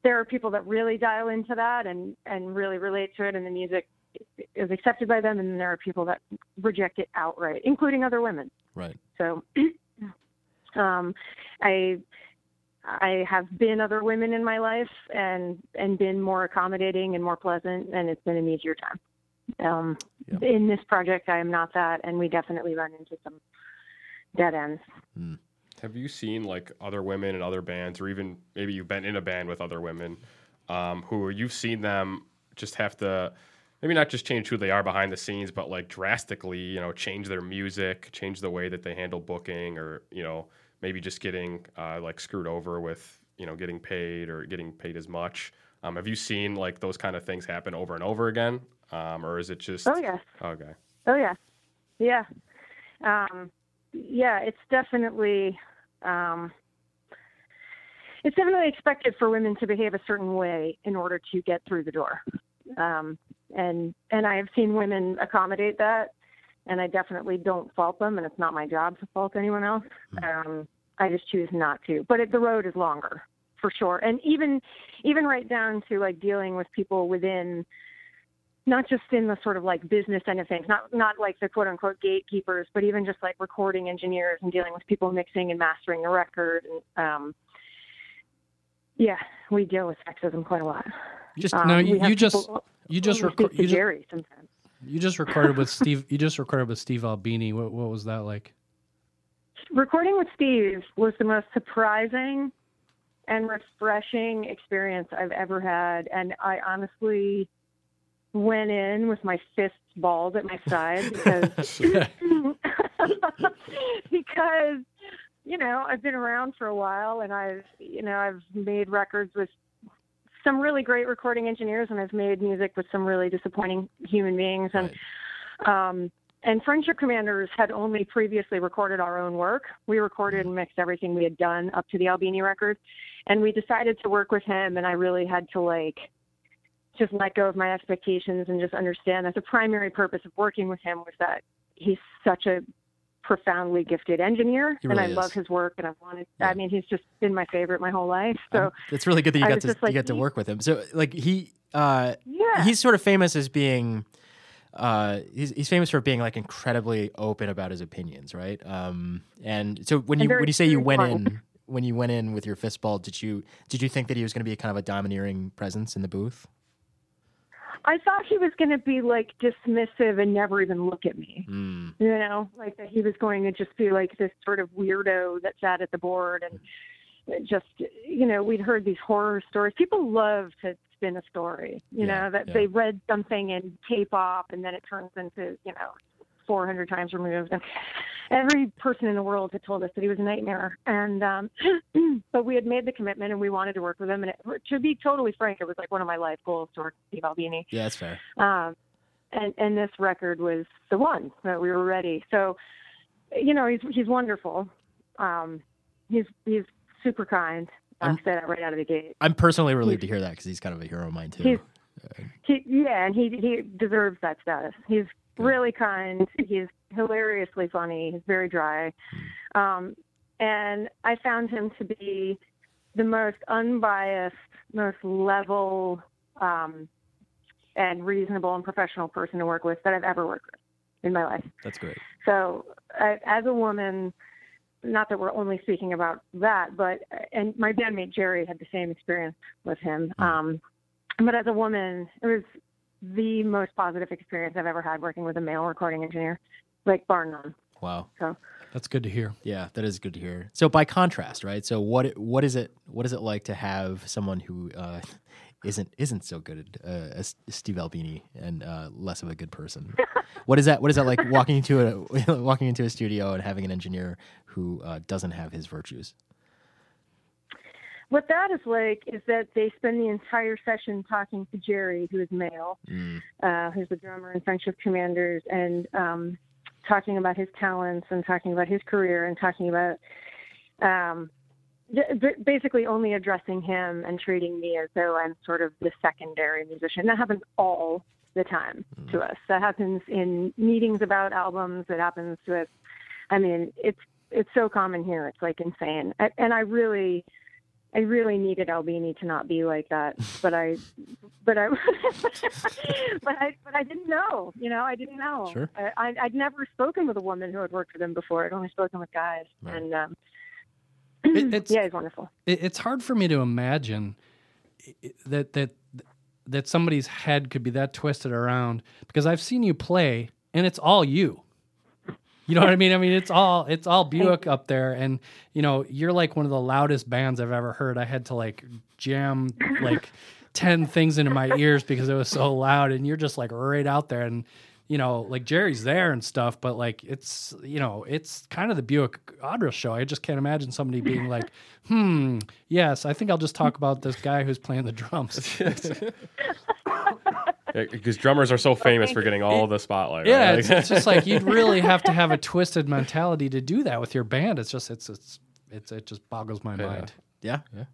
There are people that really dial into that and and really relate to it, and the music is accepted by them, and then there are people that reject it outright, including other women. Right. So, um, I I have been other women in my life and and been more accommodating and more pleasant, and it's been an easier time. Um, Yeah. In this project, I am not that, and we definitely run into some dead ends. Have you seen like other women in other bands, or even maybe you've been in a band with other women, um, who you've seen them just have to maybe not just change who they are behind the scenes, but like drastically, you know, change their music, change the way that they handle booking, or you know, maybe just getting uh, like screwed over with you know getting paid or getting paid as much. Um, have you seen like those kind of things happen over and over again, um, or is it just Oh yes. okay? Oh yeah, yeah, um, yeah. It's definitely, um, it's definitely expected for women to behave a certain way in order to get through the door, um, and and I have seen women accommodate that, and I definitely don't fault them, and it's not my job to fault anyone else. Um, I just choose not to. But it, the road is longer for sure, and even even right down to like dealing with people within not just in the sort of like business end of things, not not like the quote unquote gatekeepers, but even just like recording engineers and dealing with people mixing and mastering the record. And um, yeah, we deal with sexism quite a lot. Just Um, no, you, you just you just record you just, Jerry sometimes. you just recorded with Steve. You just recorded with Steve Albini. What what was that like? Recording with Steve was the most surprising and refreshing experience I've ever had, and I honestly went in with my fists balled at my side because because you know I've been around for a while and I've you know I've made records with some really great recording engineers and I've made music with some really disappointing human beings. And um and Friendship Commanders had only previously recorded our own work. We recorded and mixed everything we had done up to the Albini record. And we decided to work with him and I really had to like just let go of my expectations and just understand that the primary purpose of working with him was that he's such a profoundly gifted engineer He and I really love his work and I've wanted Yeah. I mean he's just been my favorite my whole life. So Um, it's really good that you I got to like, you get to work with him. So like he uh yeah. he's sort of famous as being uh he's, he's famous for being like incredibly open about his opinions, right? Um and so when And you when you say you went funny. in when you went in with your fistball, did you did you think that he was going to be kind of a domineering presence in the booth? I thought he was going to be like dismissive and never even look at me. Mm. You know, like that he was going to just be like this sort of weirdo that sat at the board and just, you know, we'd heard these horror stories. People love to spin a story, you Yeah, know, that yeah. they read something in tape op and then it turns into, you know, 400 times removed. And every person in the world had told us that he was a nightmare. And, um, but we had made the commitment and we wanted to work with him. And it, to be totally frank, it was like one of my life goals to work with Steve Albini Yeah, that's fair. um, and and this record was the one that we were ready. So, you know, he's he's wonderful. Um, he's he's super kind. I'm- that right out of the gate. I'm personally relieved to hear that because he's kind of a hero of mine too. He yeah, and he he deserves that status. He's really kind. He's hilariously funny. He's very dry. Um, and I found him to be the most unbiased, most level, um, and reasonable and professional person to work with that I've ever worked with in my life. That's great. So, I, as a woman, not that we're only speaking about that, but and my bandmate Jerry had the same experience with him. Um, but as a woman, it was the most positive experience I've ever had working with a male recording engineer, like bar none. Wow. So, That's good to hear. Yeah, that is good to hear. So by contrast, right? So what what is it what is it like to have someone who uh, isn't isn't so good uh, as Steve Albini and uh, less of a good person? what is that? What is that like walking into a walking into a studio and having an engineer who uh, doesn't have his virtues? what that is like is that they spend the entire session talking to Jerry, who is male, Mm. uh, who's the drummer in Friendship Commanders, and um, talking about his talents and talking about his career and talking about um, basically only addressing him and treating me as though I'm sort of the secondary musician. That happens all the time to us. That happens in meetings about albums. It happens with. I mean, it's it's so common here. It's like insane. I, and I really. I really needed Albini to not be like that, but I, but I, but I, but I didn't know. You know, I didn't know. Sure. I, I'd never spoken with a woman who had worked with him before. I'd only spoken with guys, Right. and um, It- mm-hmm. it's- yeah, he's wonderful. It, it's hard for me to imagine that that that somebody's head could be that twisted around because I've seen you play and it's all you. You know what I mean? I mean, it's all it's all Buick up there, and you know you're like one of the loudest bands I've ever heard. I had to like jam like ten things into my ears because it was so loud, and you're just like right out there, and you know like Jerry's there and stuff, but like it's you know it's kind of the Buick Audra show. I just can't imagine somebody being like, hmm, yes, I think I'll just talk about this guy who's playing the drums. Because drummers are so famous for getting all the spotlight. Yeah, right? it's, it's just like you'd really have to have a twisted mentality to do that with your band. It's just it's it's it's it just boggles my mind. Yeah, yeah.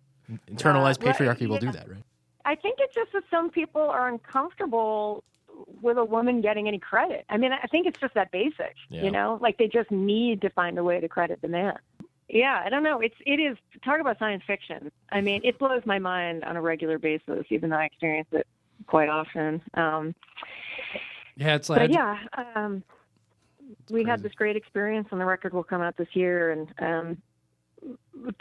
Internalized well, patriarchy will do that, right? I think it's just that some people are uncomfortable with a woman getting any credit. I mean, I think it's just that basic. Yeah. You know, like they just need to find a way to credit the man. Yeah, I don't know. It's it is talk about science fiction. I mean, it blows my mind on a regular basis, even though I experience it quite often. Um, Yeah, it's like but yeah, um, we had this great experience, and the record will come out this year. And um,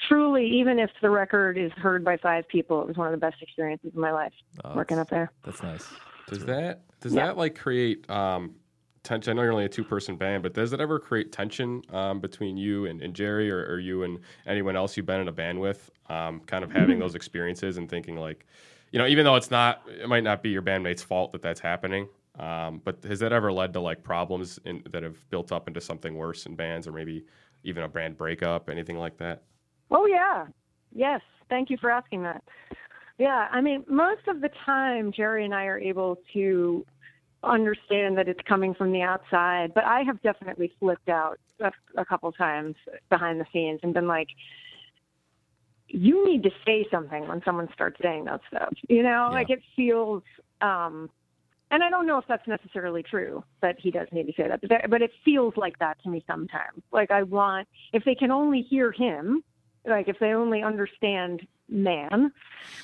truly, even if the record is heard by five people, it was one of the best experiences of my life Oh, working up there. That's nice. Does that does Yeah. that like create um tension? I know you're only a two person band, but does it ever create tension um, between you and, and Jerry or, or, you and anyone else you've been in a band with? Um, kind of having those experiences and thinking like, you know, even though it's not, it might not be your bandmate's fault that that's happening. Um, but has that ever led to like problems in, that have built up into something worse in bands or maybe even a band breakup, anything like that? Oh yeah, yes. Thank you for asking that. Yeah, I mean, most of the time, Jerry and I are able to understand that it's coming from the outside, but I have definitely flipped out a, a couple times behind the scenes and been like, you need to say something when someone starts saying that stuff. You know, Yeah. like it feels, um, and I don't know if that's necessarily true that he does need to say that, but, that- but it feels like that to me sometimes. Like I want, if they can only hear him, like if they only understand man,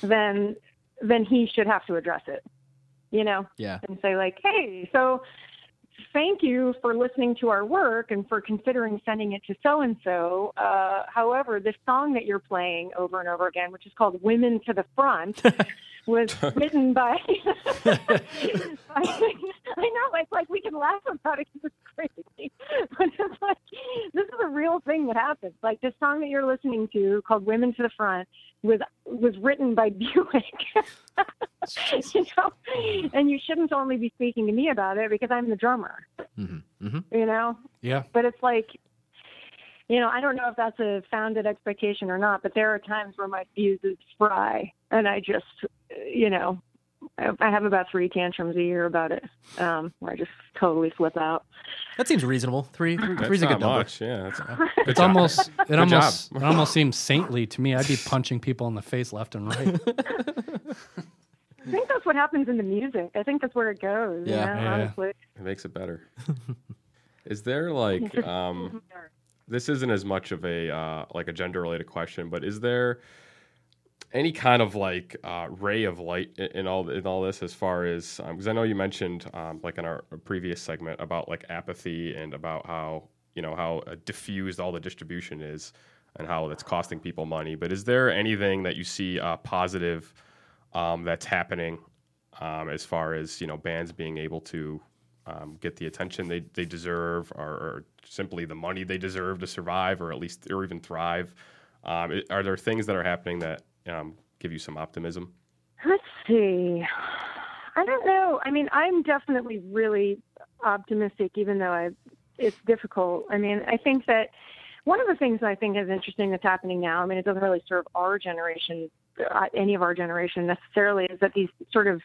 then then he should have to address it. You know, Yeah. and say like, "Hey, so thank you for listening to our work and for considering sending it to so and so. However, this song that you're playing over and over again, which is called "Women to the Front," was written by. I know, it's like we can laugh about it because it's crazy, but it's like this is a real thing that happens. Like this song that you're listening to called "Women to the Front" was was written by Buick. you know, and you shouldn't only be speaking to me about it because I'm the drummer. hmm hmm You know, Yeah. but it's like, you know, I don't know if that's a founded expectation or not, but there are times where my fuses fry, and I just, you know, I I have about three tantrums a year about it, um, where I just totally flip out. That seems reasonable. Three, three three's a good number. much. Yeah, that's good It's job. almost it almost job. it almost seems saintly to me. I'd be punching people in the face left and right. I think that's what happens in the music. I think that's where it goes. Yeah. you know, Yeah. honestly. It makes it better. Is there like um, this isn't as much of a uh, like a gender related question, but is there any kind of like uh, ray of light in, all in all this as far as because I know you mentioned um, like in our previous segment about like apathy and about how you know how uh, diffused all the distribution is and how that's costing people money. But is there anything that you see uh, positive um, that's happening um, as far as you know bands being able to um, get the attention they, they deserve or, or simply the money they deserve to survive or at least or even thrive um, are there things that are happening that um, give you some optimism Let's see. I don't know. I mean, I'm definitely really optimistic, even though I, it's difficult. I mean, I think that one of the things I think is interesting that's happening now. I mean, it doesn't really serve our generation, uh, any of our generation necessarily, is that these sort of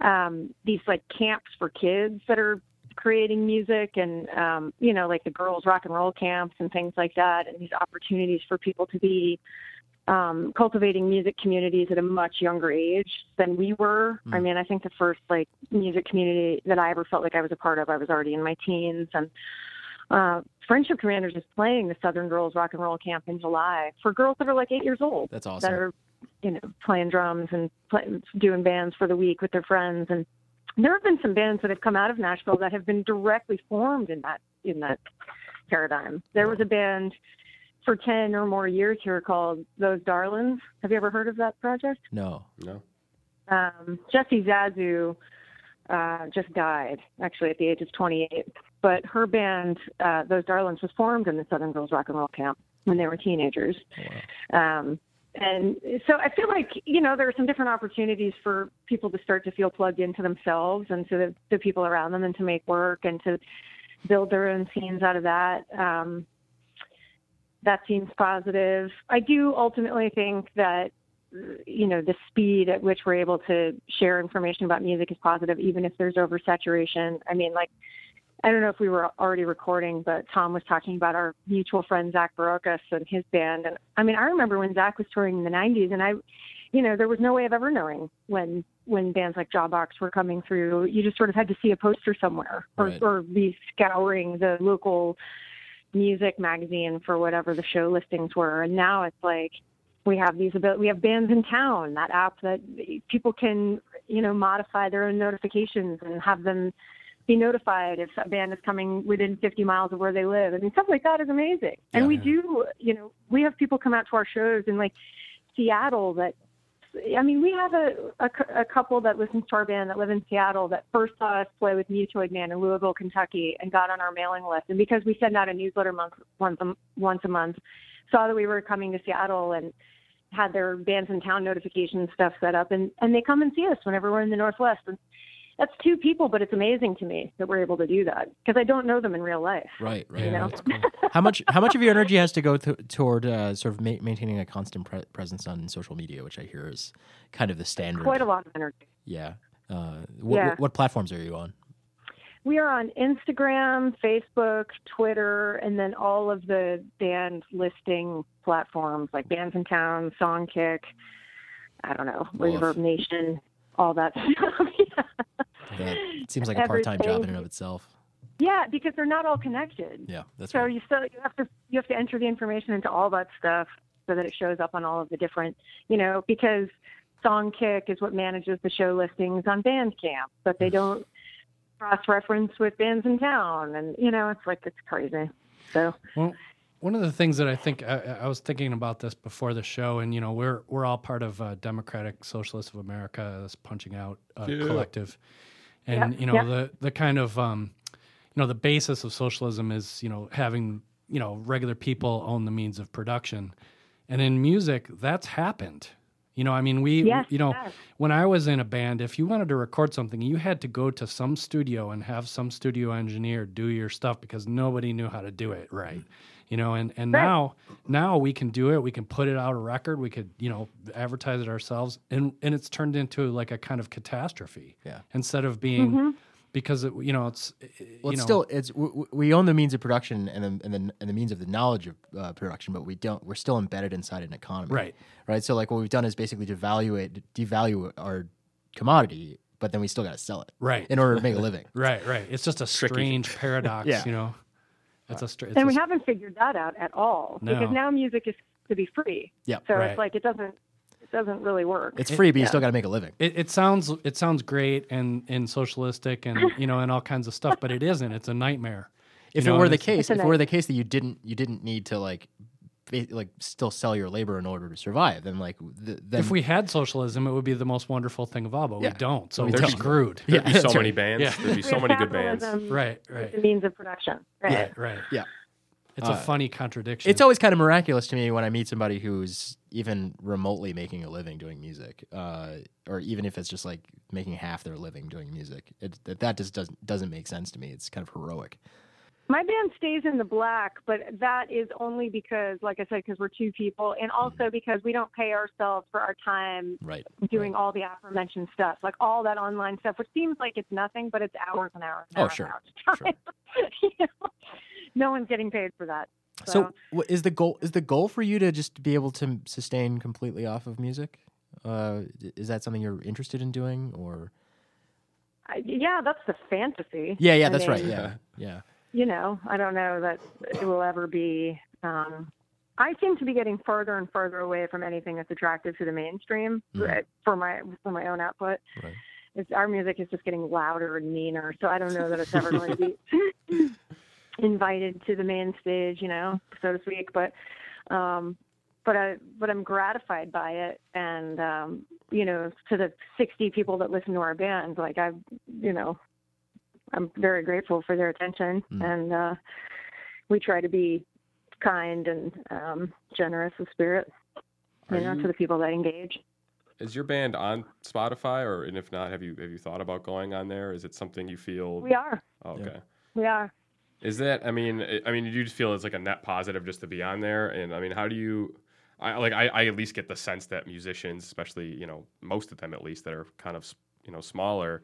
um, these like camps for kids that are creating music and um, you know like the girls rock and roll camps and things like that and these opportunities for people to be um, cultivating music communities at a much younger age than we were. I mean, I think the first like music community that I ever felt like I was a part of, I was already in my teens, and uh, Friendship Commanders is playing the Southern Girls Rock and Roll Camp in July for girls that are like eight years old That's awesome. that are you know playing drums and play, doing bands for the week with their friends and there have been some bands that have come out of Nashville that have been directly formed in that in that paradigm. There was a band for 10 or more years here called Those Darlins. Have you ever heard of that project? No. no Um, Jessi Zazu uh, just died, actually, at the age of 28. But her band, uh, Those Darlins, was formed in the Southern Girls Rock and Roll Camp when they were teenagers. Um, and so I feel like, you know, there are some different opportunities for people to start to feel plugged into themselves and to the, the people around them and to make work and to build their own scenes out of that. Um, that seems positive. I do ultimately think that you know the speed at which we're able to share information about music is positive even if there's oversaturation i mean like i don't know if we were already recording but tom was talking about our mutual friend zach barocas and his band and i mean i remember when zach was touring in the 90s and i you know there was no way of ever knowing when when bands like jawbox were coming through you just sort of had to see a poster somewhere or, Right. or be scouring the local music magazine for whatever the show listings were and now it's like we have these abil- we have bands in town that app that people can you know modify their own notifications and have them be notified if a band is coming within 50 miles of where they live. I mean, stuff like that is amazing. And Yeah. we do, you know, we have people come out to our shows in like Seattle that I mean, we have a, a, a couple that listens to our band that live in Seattle that first saw us play with Mutoid Man in Louisville, Kentucky, and got on our mailing list. And because we send out a newsletter month once a, once a month, saw that we were coming to Seattle and had their bands in town notification stuff set up, and and they come and see us whenever we're in the Northwest. And that's two people, but it's amazing to me that we're able to do that because I don't know them in real life. Right, right. You know? cool. how much how much of your energy has to go th- toward uh, sort of ma- maintaining a constant pre- presence on social media, which I hear is kind of the standard. Quite a lot of energy. Yeah. Uh, what, Yeah. what, what platforms are you on? We are on Instagram, Facebook, Twitter, and then all of the band listing platforms like Bands in Town, Songkick, I don't know. Reverb Nation, all that stuff. yeah. That seems like a part time job in and of itself. yeah, because they're not all connected. Yeah, that's So right. you still you have to you have to enter the information into all that stuff so that it shows up on all of the different you know because Songkick is what manages the show listings on Bandcamp, but they don't cross reference with bands in town, and you know it's like it's crazy. So Well, one of the things that I think I, I was thinking about this before the show, and you know, we're we're all part of uh, Democratic Socialists of America, this punching out uh, Yeah. collective, and Yeah, you know yeah. the the kind of um, you know the basis of socialism is you know having you know regular people own the means of production, and in music that's happened. You know, I mean, we, Yes, you know, it has. when I was in a band, if you wanted to record something, you had to go to some studio and have some studio engineer do your stuff because nobody knew how to do it right. You know, and, and Right. now now we can do it. We can put it out a record. We could, you know, advertise it ourselves, and and it's turned into like a kind of catastrophe. Yeah. Instead of being Mm-hmm. because it, you know it's Well, you it's know, still it's w- w- we own the means of production and the, and the and the means of the knowledge of uh, production, but we don't. We're still embedded inside an economy, Right. Right. So like what we've done is basically devaluate devalue our commodity, but then we still got to sell it, Right. in order to make a living. right right. It's just a strange paradox. Yeah. You know, it's a str- it's and a we haven't figured that out at all No. because now music is to be free. Yeah. So Right. it's like it doesn't it doesn't really work. It's free, but you Yeah. still got to make a living. It, it sounds it sounds great and and socialistic and you know and all kinds of stuff, but it isn't. It's a nightmare. If You it were the case, if it were the case that you didn't you didn't need to like ba- like still sell your labor in order to survive, then like th- then If we had socialism, it would be the most wonderful thing of all, but Yeah. we don't. So We we're screwed. Yeah, There'd be that's so many right. bands. Yeah. There'd be so many good bands. Right, right, The means of production. Right. right, right. yeah. It's a funny contradiction. It's always kind of miraculous to me when I meet somebody who's even remotely making a living doing music, uh, or even if it's just like making half their living doing music. It, that that just doesn't doesn't make sense to me. It's kind of heroic. My band stays in the black, but that is only because, like I said, because we're two people, and also because we don't pay ourselves for our time Right. doing all the aforementioned stuff, like all that online stuff, which seems like it's nothing, but it's hours and hours. And Oh, hours sure, hours time. You know? No one's getting paid for that. So, wh- is the goal is the goal for you to just be able to sustain completely off of music? Uh, is that something you're interested in doing, or? I, yeah, that's the fantasy. Yeah, yeah, I that's right. Yeah, yeah. You know, I don't know that it will ever be. Um, I seem to be getting further and further away from anything that's attractive to the mainstream Mhm. uh, for my for my own output. Right. It's, our music is just getting louder and meaner, so I don't know that it's ever going to be invited to the main stage, you know, so to speak. But um, but I but I'm gratified by it, and um, you know, to the 60 people that listen to our band, like I, you know, I'm very grateful for their attention, Mm. and uh, we try to be kind and um, generous of spirit, you Are know, you- to the people that engage. Is your band on Spotify, or and if not, have you have you thought about going on there? Is it something you feel? We are, Oh, okay. we are. Is that? I mean, I- I mean, do you just feel it's like a net positive just to be on there? And I mean, how do you? I like. I, I at least get the sense that musicians, especially you know, most of them at least that are kind of you know smaller,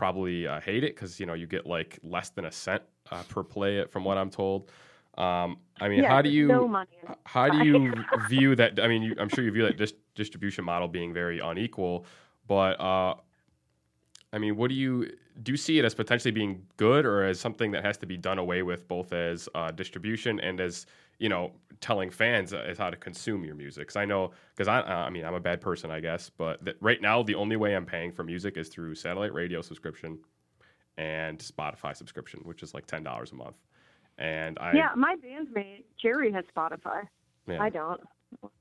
probably uh, hate it because you know you get like less than a cent uh, per play, from what I'm told. Um, I mean, yeah, how do you? No. How do you view that? I mean, you, I'm sure you view that dis- distribution model being very unequal, but uh, I mean, what do you do? You see it as potentially being good, or as something that has to be done away with, both as uh, distribution and as you know, telling fans as how to consume your music? Because I know, because I, uh, I mean, I'm a bad person, I guess, but that right now the only way I'm paying for music is through satellite radio subscription and Spotify subscription, which is like ten dollars a month. And I, Yeah, my bandmate Jerry has Spotify. yeah. I don't.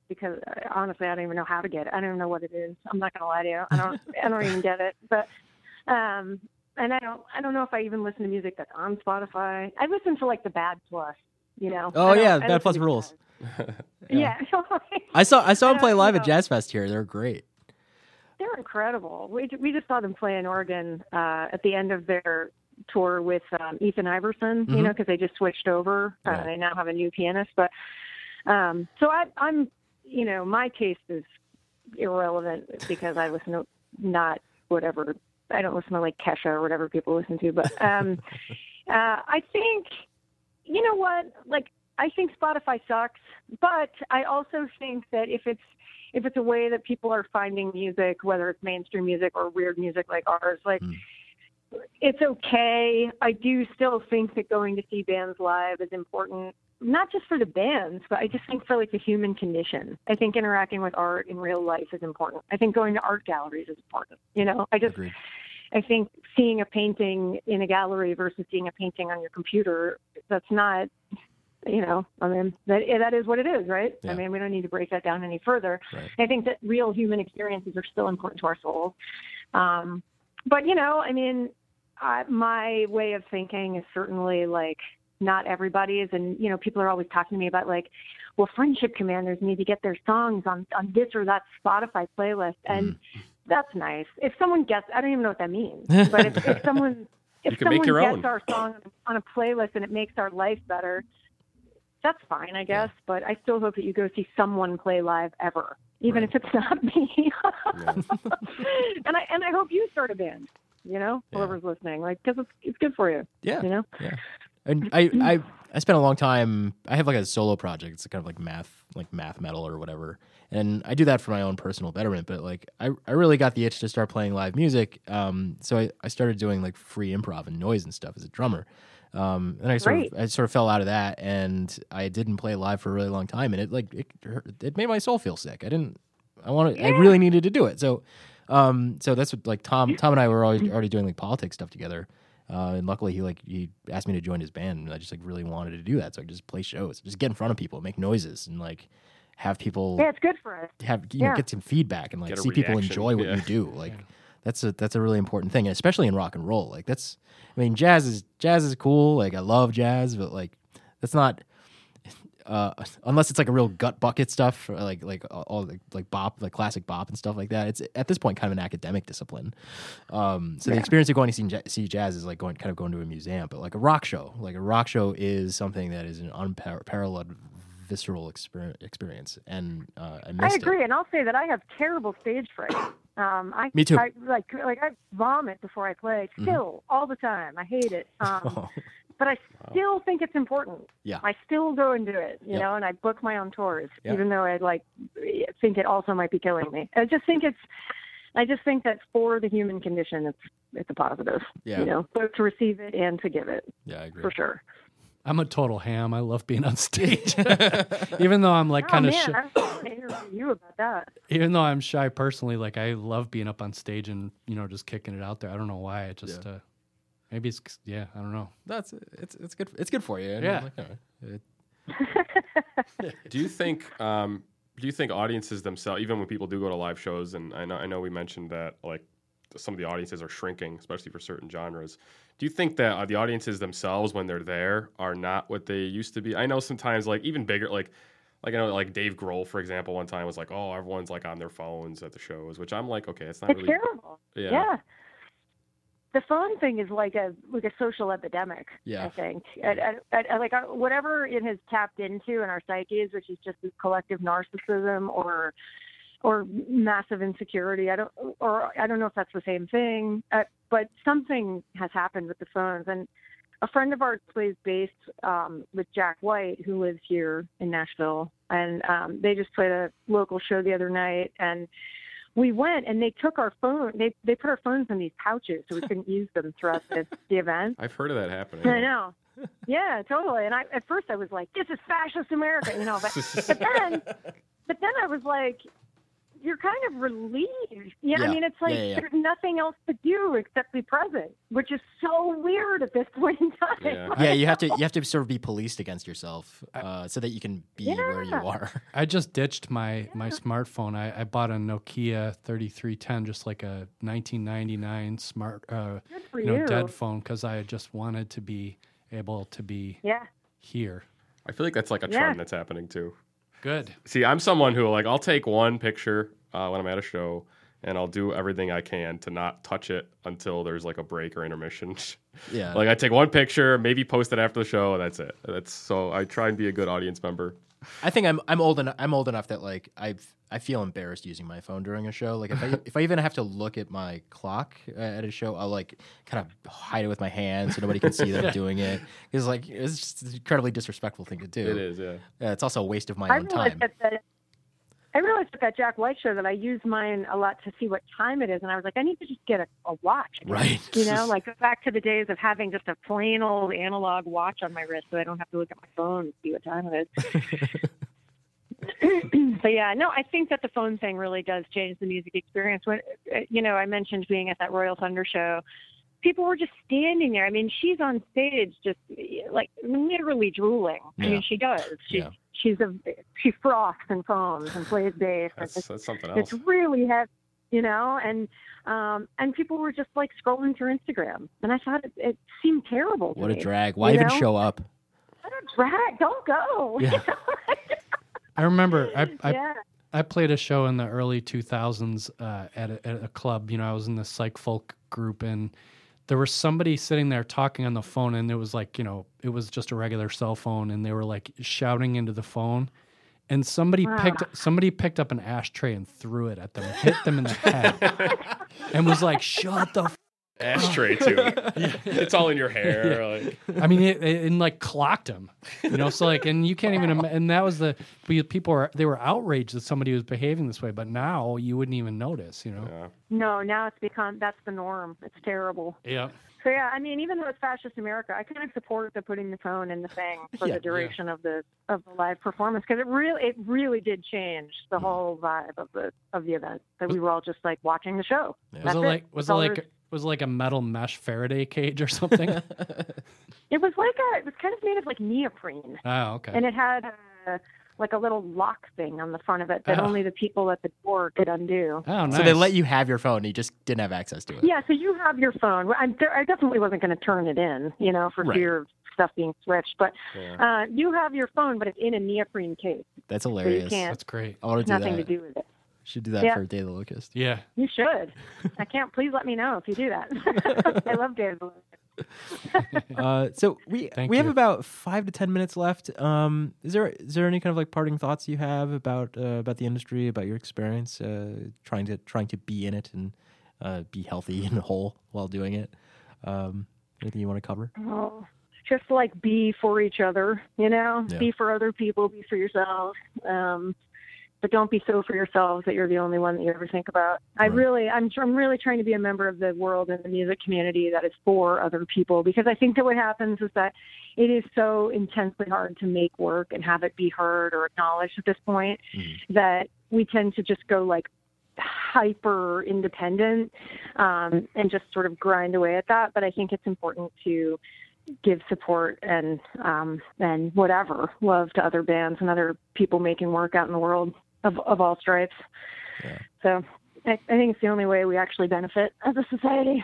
because uh, honestly, I don't even know how to get it. I don't even know what it is. I'm not gonna lie to you. I don't. I don't even get it. But um, and I don't. I don't know if I even listen to music that's on Spotify. I listen to like the Bad Plus. You know. Oh yeah, I Bad Plus rules. Jazz. Yeah. I saw I saw I him play live know. at Jazz Fest here. They're great. They're incredible. We we just saw them play in Oregon uh, at the end of their tour with um, Ethan Iverson. You Mhm. know, because they just switched over. Uh, Right. They now have a new pianist. But um, so I, I'm, you know, my taste is irrelevant because I listen to not whatever. I don't listen to like Kesha or whatever people listen to. But um, uh, I think, you know what, like. I think Spotify sucks, but I also think that if it's if it's a way that people are finding music, whether it's mainstream music or weird music like ours, like Mm. it's okay. I do still think that going to see bands live is important, not just for the bands, but I just think for like the human condition. I think interacting with art in real life is important. I think going to art galleries is important. You know, I just Agreed. I think seeing a painting in a gallery versus seeing a painting on your computer, that's not, you know, I mean, that that is what it is, right? Yeah. I mean, we don't need to break that down any further. Right. I think that real human experiences are still important to our souls. Um, but you know, I mean, I, my way of thinking is certainly like not everybody's, and you know, people are always talking to me about like, well, friendship commanders need to get their songs on on this or that Spotify playlist, and mm. that's nice. If someone gets, I don't even know what that means, but if, if someone if You can make someone gets own. our song on a playlist and it makes our life better, that's fine, I guess. But I still hope that you go see someone play live ever, even if it's not me. and I and I hope you start a band. You know, Yeah. whoever's listening, like because it's it's good for you. Yeah. You know. And I, I I spent a long time. I have like a solo project. It's kind of like math, like math metal or whatever. And I do that for my own personal betterment. But like, I, I really got the itch to start playing live music. Um, so I, I started doing like free improv and noise and stuff as a drummer. Um, and I sort Great. of I sort of fell out of that, and I didn't play live for a really long time, and it like it it made my soul feel sick. I didn't. I wanted. I really needed to do it. So, um, so that's what like Tom Tom and I were always already doing like politics stuff together. Uh, and luckily, he like he asked me to join his band, and I just like really wanted to do that. So I just play shows, just get in front of people, make noises, and like have people Yeah, it's good for us. have you know get some feedback and like Get a see people enjoy what yeah. you do. Like that's a that's a really important thing, and especially in rock and roll. Like that's I mean jazz is jazz is cool. Like I love jazz, but like that's not. Uh, unless it's like a real gut bucket stuff, like like all like, like bop, like classic bop and stuff like that. It's at this point kind of an academic discipline. Um, so the experience of going to see, see jazz is like going kind of going to a museum, but like a rock show, like a rock show is something that is an unparalleled visceral exper- experience, and uh, I I missed it. agree, and I'll say that I have terrible stage fright. Um, I, Me too. I, like like I vomit before I play, still all the time. I hate it. Um, but I still think it's important. Yeah. I still go and do it, you Yep. know, and I book my own tours, Yeah. even though I like think it also might be killing me. I just think it's, I just think that for the human condition, it's it's a positive. Yeah. You know, both to receive it and to give it, Yeah, I agree. for sure. I'm a total ham. I love being on stage, even though I'm like oh kind of man, shy. I want interview you about that. even though I'm shy personally, like I love being up on stage and you know just kicking it out there. I don't know why. It just uh, maybe it's yeah. I don't know. That's it's it's good. It's good for you. and, Yeah. like, all right. It- Do you think um, do you think audiences themselves, even when people do go to live shows, and I know I know we mentioned that like some of the audiences are shrinking, especially for certain genres. Do you think that uh, the audiences themselves, when they're there, are not what they used to be? I know sometimes like even bigger, like like I know like Dave Grohl, for example, one time was like, oh, everyone's like on their phones at the shows, which I'm like, okay, it's not It's really. terrible. Yeah. yeah. The phone thing is like a like a social epidemic. Yeah. I think, at, at, at, like uh, whatever it has tapped into in our psyches, which is just this collective narcissism or or massive insecurity. I don't or I don't know if that's the same thing, uh, but something has happened with the phones. And a friend of ours plays bass um, with Jack White, who lives here in Nashville, and um, they just played a local show the other night and we went and they took our phone they they put our phones in these pouches so we couldn't use them throughout the, the event. I've heard of that happening. i know. Yeah totally. And i at first i was like this is fascist america you know but but then but then i was like you're kind of relieved. Yeah, Yeah. I mean, it's like Yeah, yeah, yeah. there's nothing else to do except be present, which is so weird at this point in time. Yeah. yeah, you have to you have to sort of be policed against yourself uh, so that you can be where you are. I just ditched my my smartphone. I, I bought a Nokia 3310, just like a 1999 smart, uh, you know, you. dead phone, because I just wanted to be able to be Yeah. here. I feel like that's like a Yeah. trend that's happening too. Good. See, I'm someone who like I'll take one picture uh, when I'm at a show, and I'll do everything I can to not touch it until there's like a break or intermission. Yeah. like I take one picture, maybe post it after the show, and that's it. That's so I try and be a good audience member. I think I'm I'm old enough I'm old enough that like I I feel embarrassed using my phone during a show. Like if I if I even have to look at my clock uh, at a show, I'll like kind of hide it with my hand so nobody can see that I'm doing it. Because like it's just an incredibly disrespectful thing to do. It is, yeah. Yeah, it's also a waste of my I own time. at that. I realized at that Jack White show that I use mine a lot to see what time it is, and I was like, I need to just get a, a watch. Right. You know, like go back to the days of having just a plain old analog watch on my wrist, so I don't have to look at my phone and see what time it is. but yeah, no, I think that the phone thing really does change the music experience. When uh, you know, I mentioned being at that Royal Thunder show, people were just standing there. I mean, she's on stage, just like literally drooling. I mean, she does. She, Yeah. She's a she froths and foams and plays bass. That's, it's, that's something else. it's really heavy, you know. And um, and people were just like scrolling through Instagram, and I thought it, it seemed terrible. to What a drag. Why even know? show up? What a drag! Don't go. Yeah. I remember I, I yeah. I played a show in the early 2000s uh, at, a, at a club. You know, I was in the psych folk group, and there was somebody sitting there talking on the phone, and it was like, you know, it was just a regular cell phone, and they were like shouting into the phone. And somebody Wow. picked somebody picked up an ashtray and threw it at them, hit them in the head, and was like, "Shut the." F-. Ashtray too. It's all in your hair. Like I mean, it, it, and like clocked him, you know. So like, and you can't even. ima- And that was the people are they were outraged that somebody was behaving this way, but now you wouldn't even notice, you know. yeah. No, now it's become that's the norm. It's terrible. Yeah. So yeah, I mean, even though it's fascist America, I kind of support the putting the phone in the thing for Yeah, the duration of the of the live performance because it really it really did change the Mm. whole vibe of the of the event. That we were all just like watching the show. Yeah. Was it it. like was it like there was like a metal mesh Faraday cage or something? It was like a it was kind of made of like neoprene, oh, okay. and it had a, like a little lock thing on the front of it that Oh. only the people at the door could undo. oh, nice. So they let you have your phone, you just didn't have access to it. Yeah, so you have your phone. I'm, I definitely wasn't going to turn it in, you know, for Right. fear of stuff being switched. But Yeah. uh, you have your phone, but it's in a neoprene case. That's hilarious. can't- That's great. I want to do Nothing that. to do with it. Should do that Yeah. for Day of the Locust. Yeah. You should. I can't. Please let me know if you do that. I love David. uh, so we Thank we have about five to ten minutes left. Um, is there is there any kind of like parting thoughts you have about uh, about the industry, about your experience, uh, trying to trying to be in it and uh, be healthy and whole while doing it? Um, anything you want to cover? Oh, just like be for each other, you know, Yeah. be for other people, be for yourself. Um, but don't be so for yourselves that you're the only one that you ever think about. I really, I'm, I'm really trying to be a member of the world and the music community that is for other people because I think that what happens is that it is so intensely hard to make work and have it be heard or acknowledged at this point Mhm. that we tend to just go like hyper independent um, and just sort of grind away at that. But I think it's important to give support and um, and whatever love to other bands and other people making work out in the world of, of all stripes. Yeah. So I, I think it's the only way we actually benefit as a society.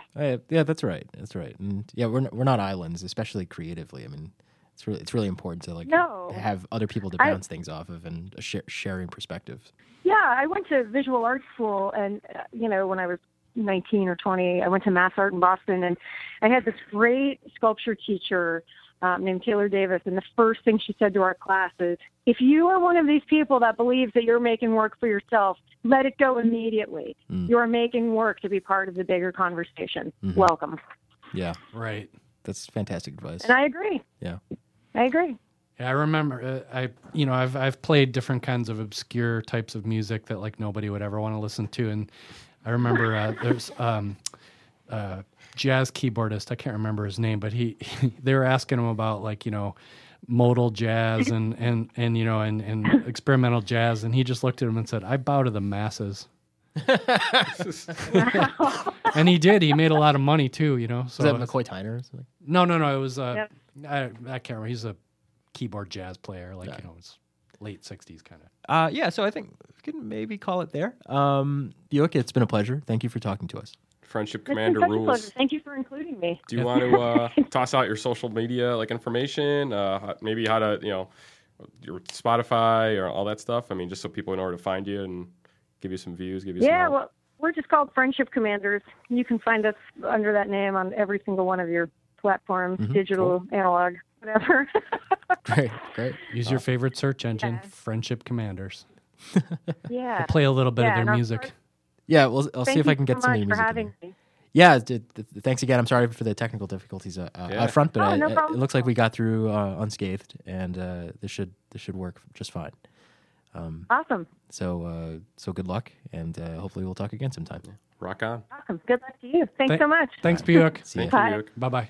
Yeah, that's right. That's right. And yeah, we're we're not islands, especially creatively. I mean, it's really it's really important to like No. have other people to I- bounce things off of and a share, sharing perspectives. Yeah, I went to visual arts school, and uh, you know, when I was 19 or 20, I went to Mass Art in Boston, and I had this great sculpture teacher um, named Taylor Davis. And the first thing she said to our class is, "If you are one of these people that believes that you're making work for yourself, let it go immediately. Mm. You are making work to be part of the bigger conversation. Mhm. Welcome." Yeah, Right. that's fantastic advice. And I agree. Yeah. I agree. Yeah, I remember. Uh, I you know I've I've played different kinds of obscure types of music that like nobody would ever want to listen to, and I remember uh, there's um, uh, jazz keyboardist. I can't remember his name, but he they were asking him about like you know modal jazz and and and you know and and experimental jazz, and he just looked at him and said, "I bow to the masses." and he did. He made a lot of money too, you know. So Is that McCoy Tyner or something? no, no, no. It was uh, Yep. I, I can't remember. He's a keyboard jazz player, like you know, it's late '60s kind of. Uh, yeah, so I think we can maybe call it there. Um, Buick, it's been a pleasure. Thank you for talking to us. Friendship Commander rules. pleasure. Thank you for including me. Do you want to uh, toss out your social media like information? Uh, maybe how to you know your Spotify or all that stuff. I mean, just so people know where to find you and give you some views, give you Yeah, help. well, we're just called Friendship Commanders. You can find us under that name on every single one of your platforms, Mm-hmm. digital, analog, whatever. Great, great. Use your favorite search engine, Yeah. Friendship Commanders. yeah. Play a little bit Yeah, of their music. first- Yeah, well, I'll Thank see if I can get so some of much your for music. in having there. me. Yeah, d- d- thanks again. I'm sorry for the technical difficulties uh, uh, Yeah. up front, but Oh, I, no I- it looks like we got through uh, unscathed, and uh, this should this should work just fine. Awesome. So uh, so good luck, and uh, hopefully we'll talk again sometime. Rock on. Awesome. Good luck to you. Thanks Thank- so much. Thanks, Buick. See ya. Thank you, Bye. Buick. Bye bye.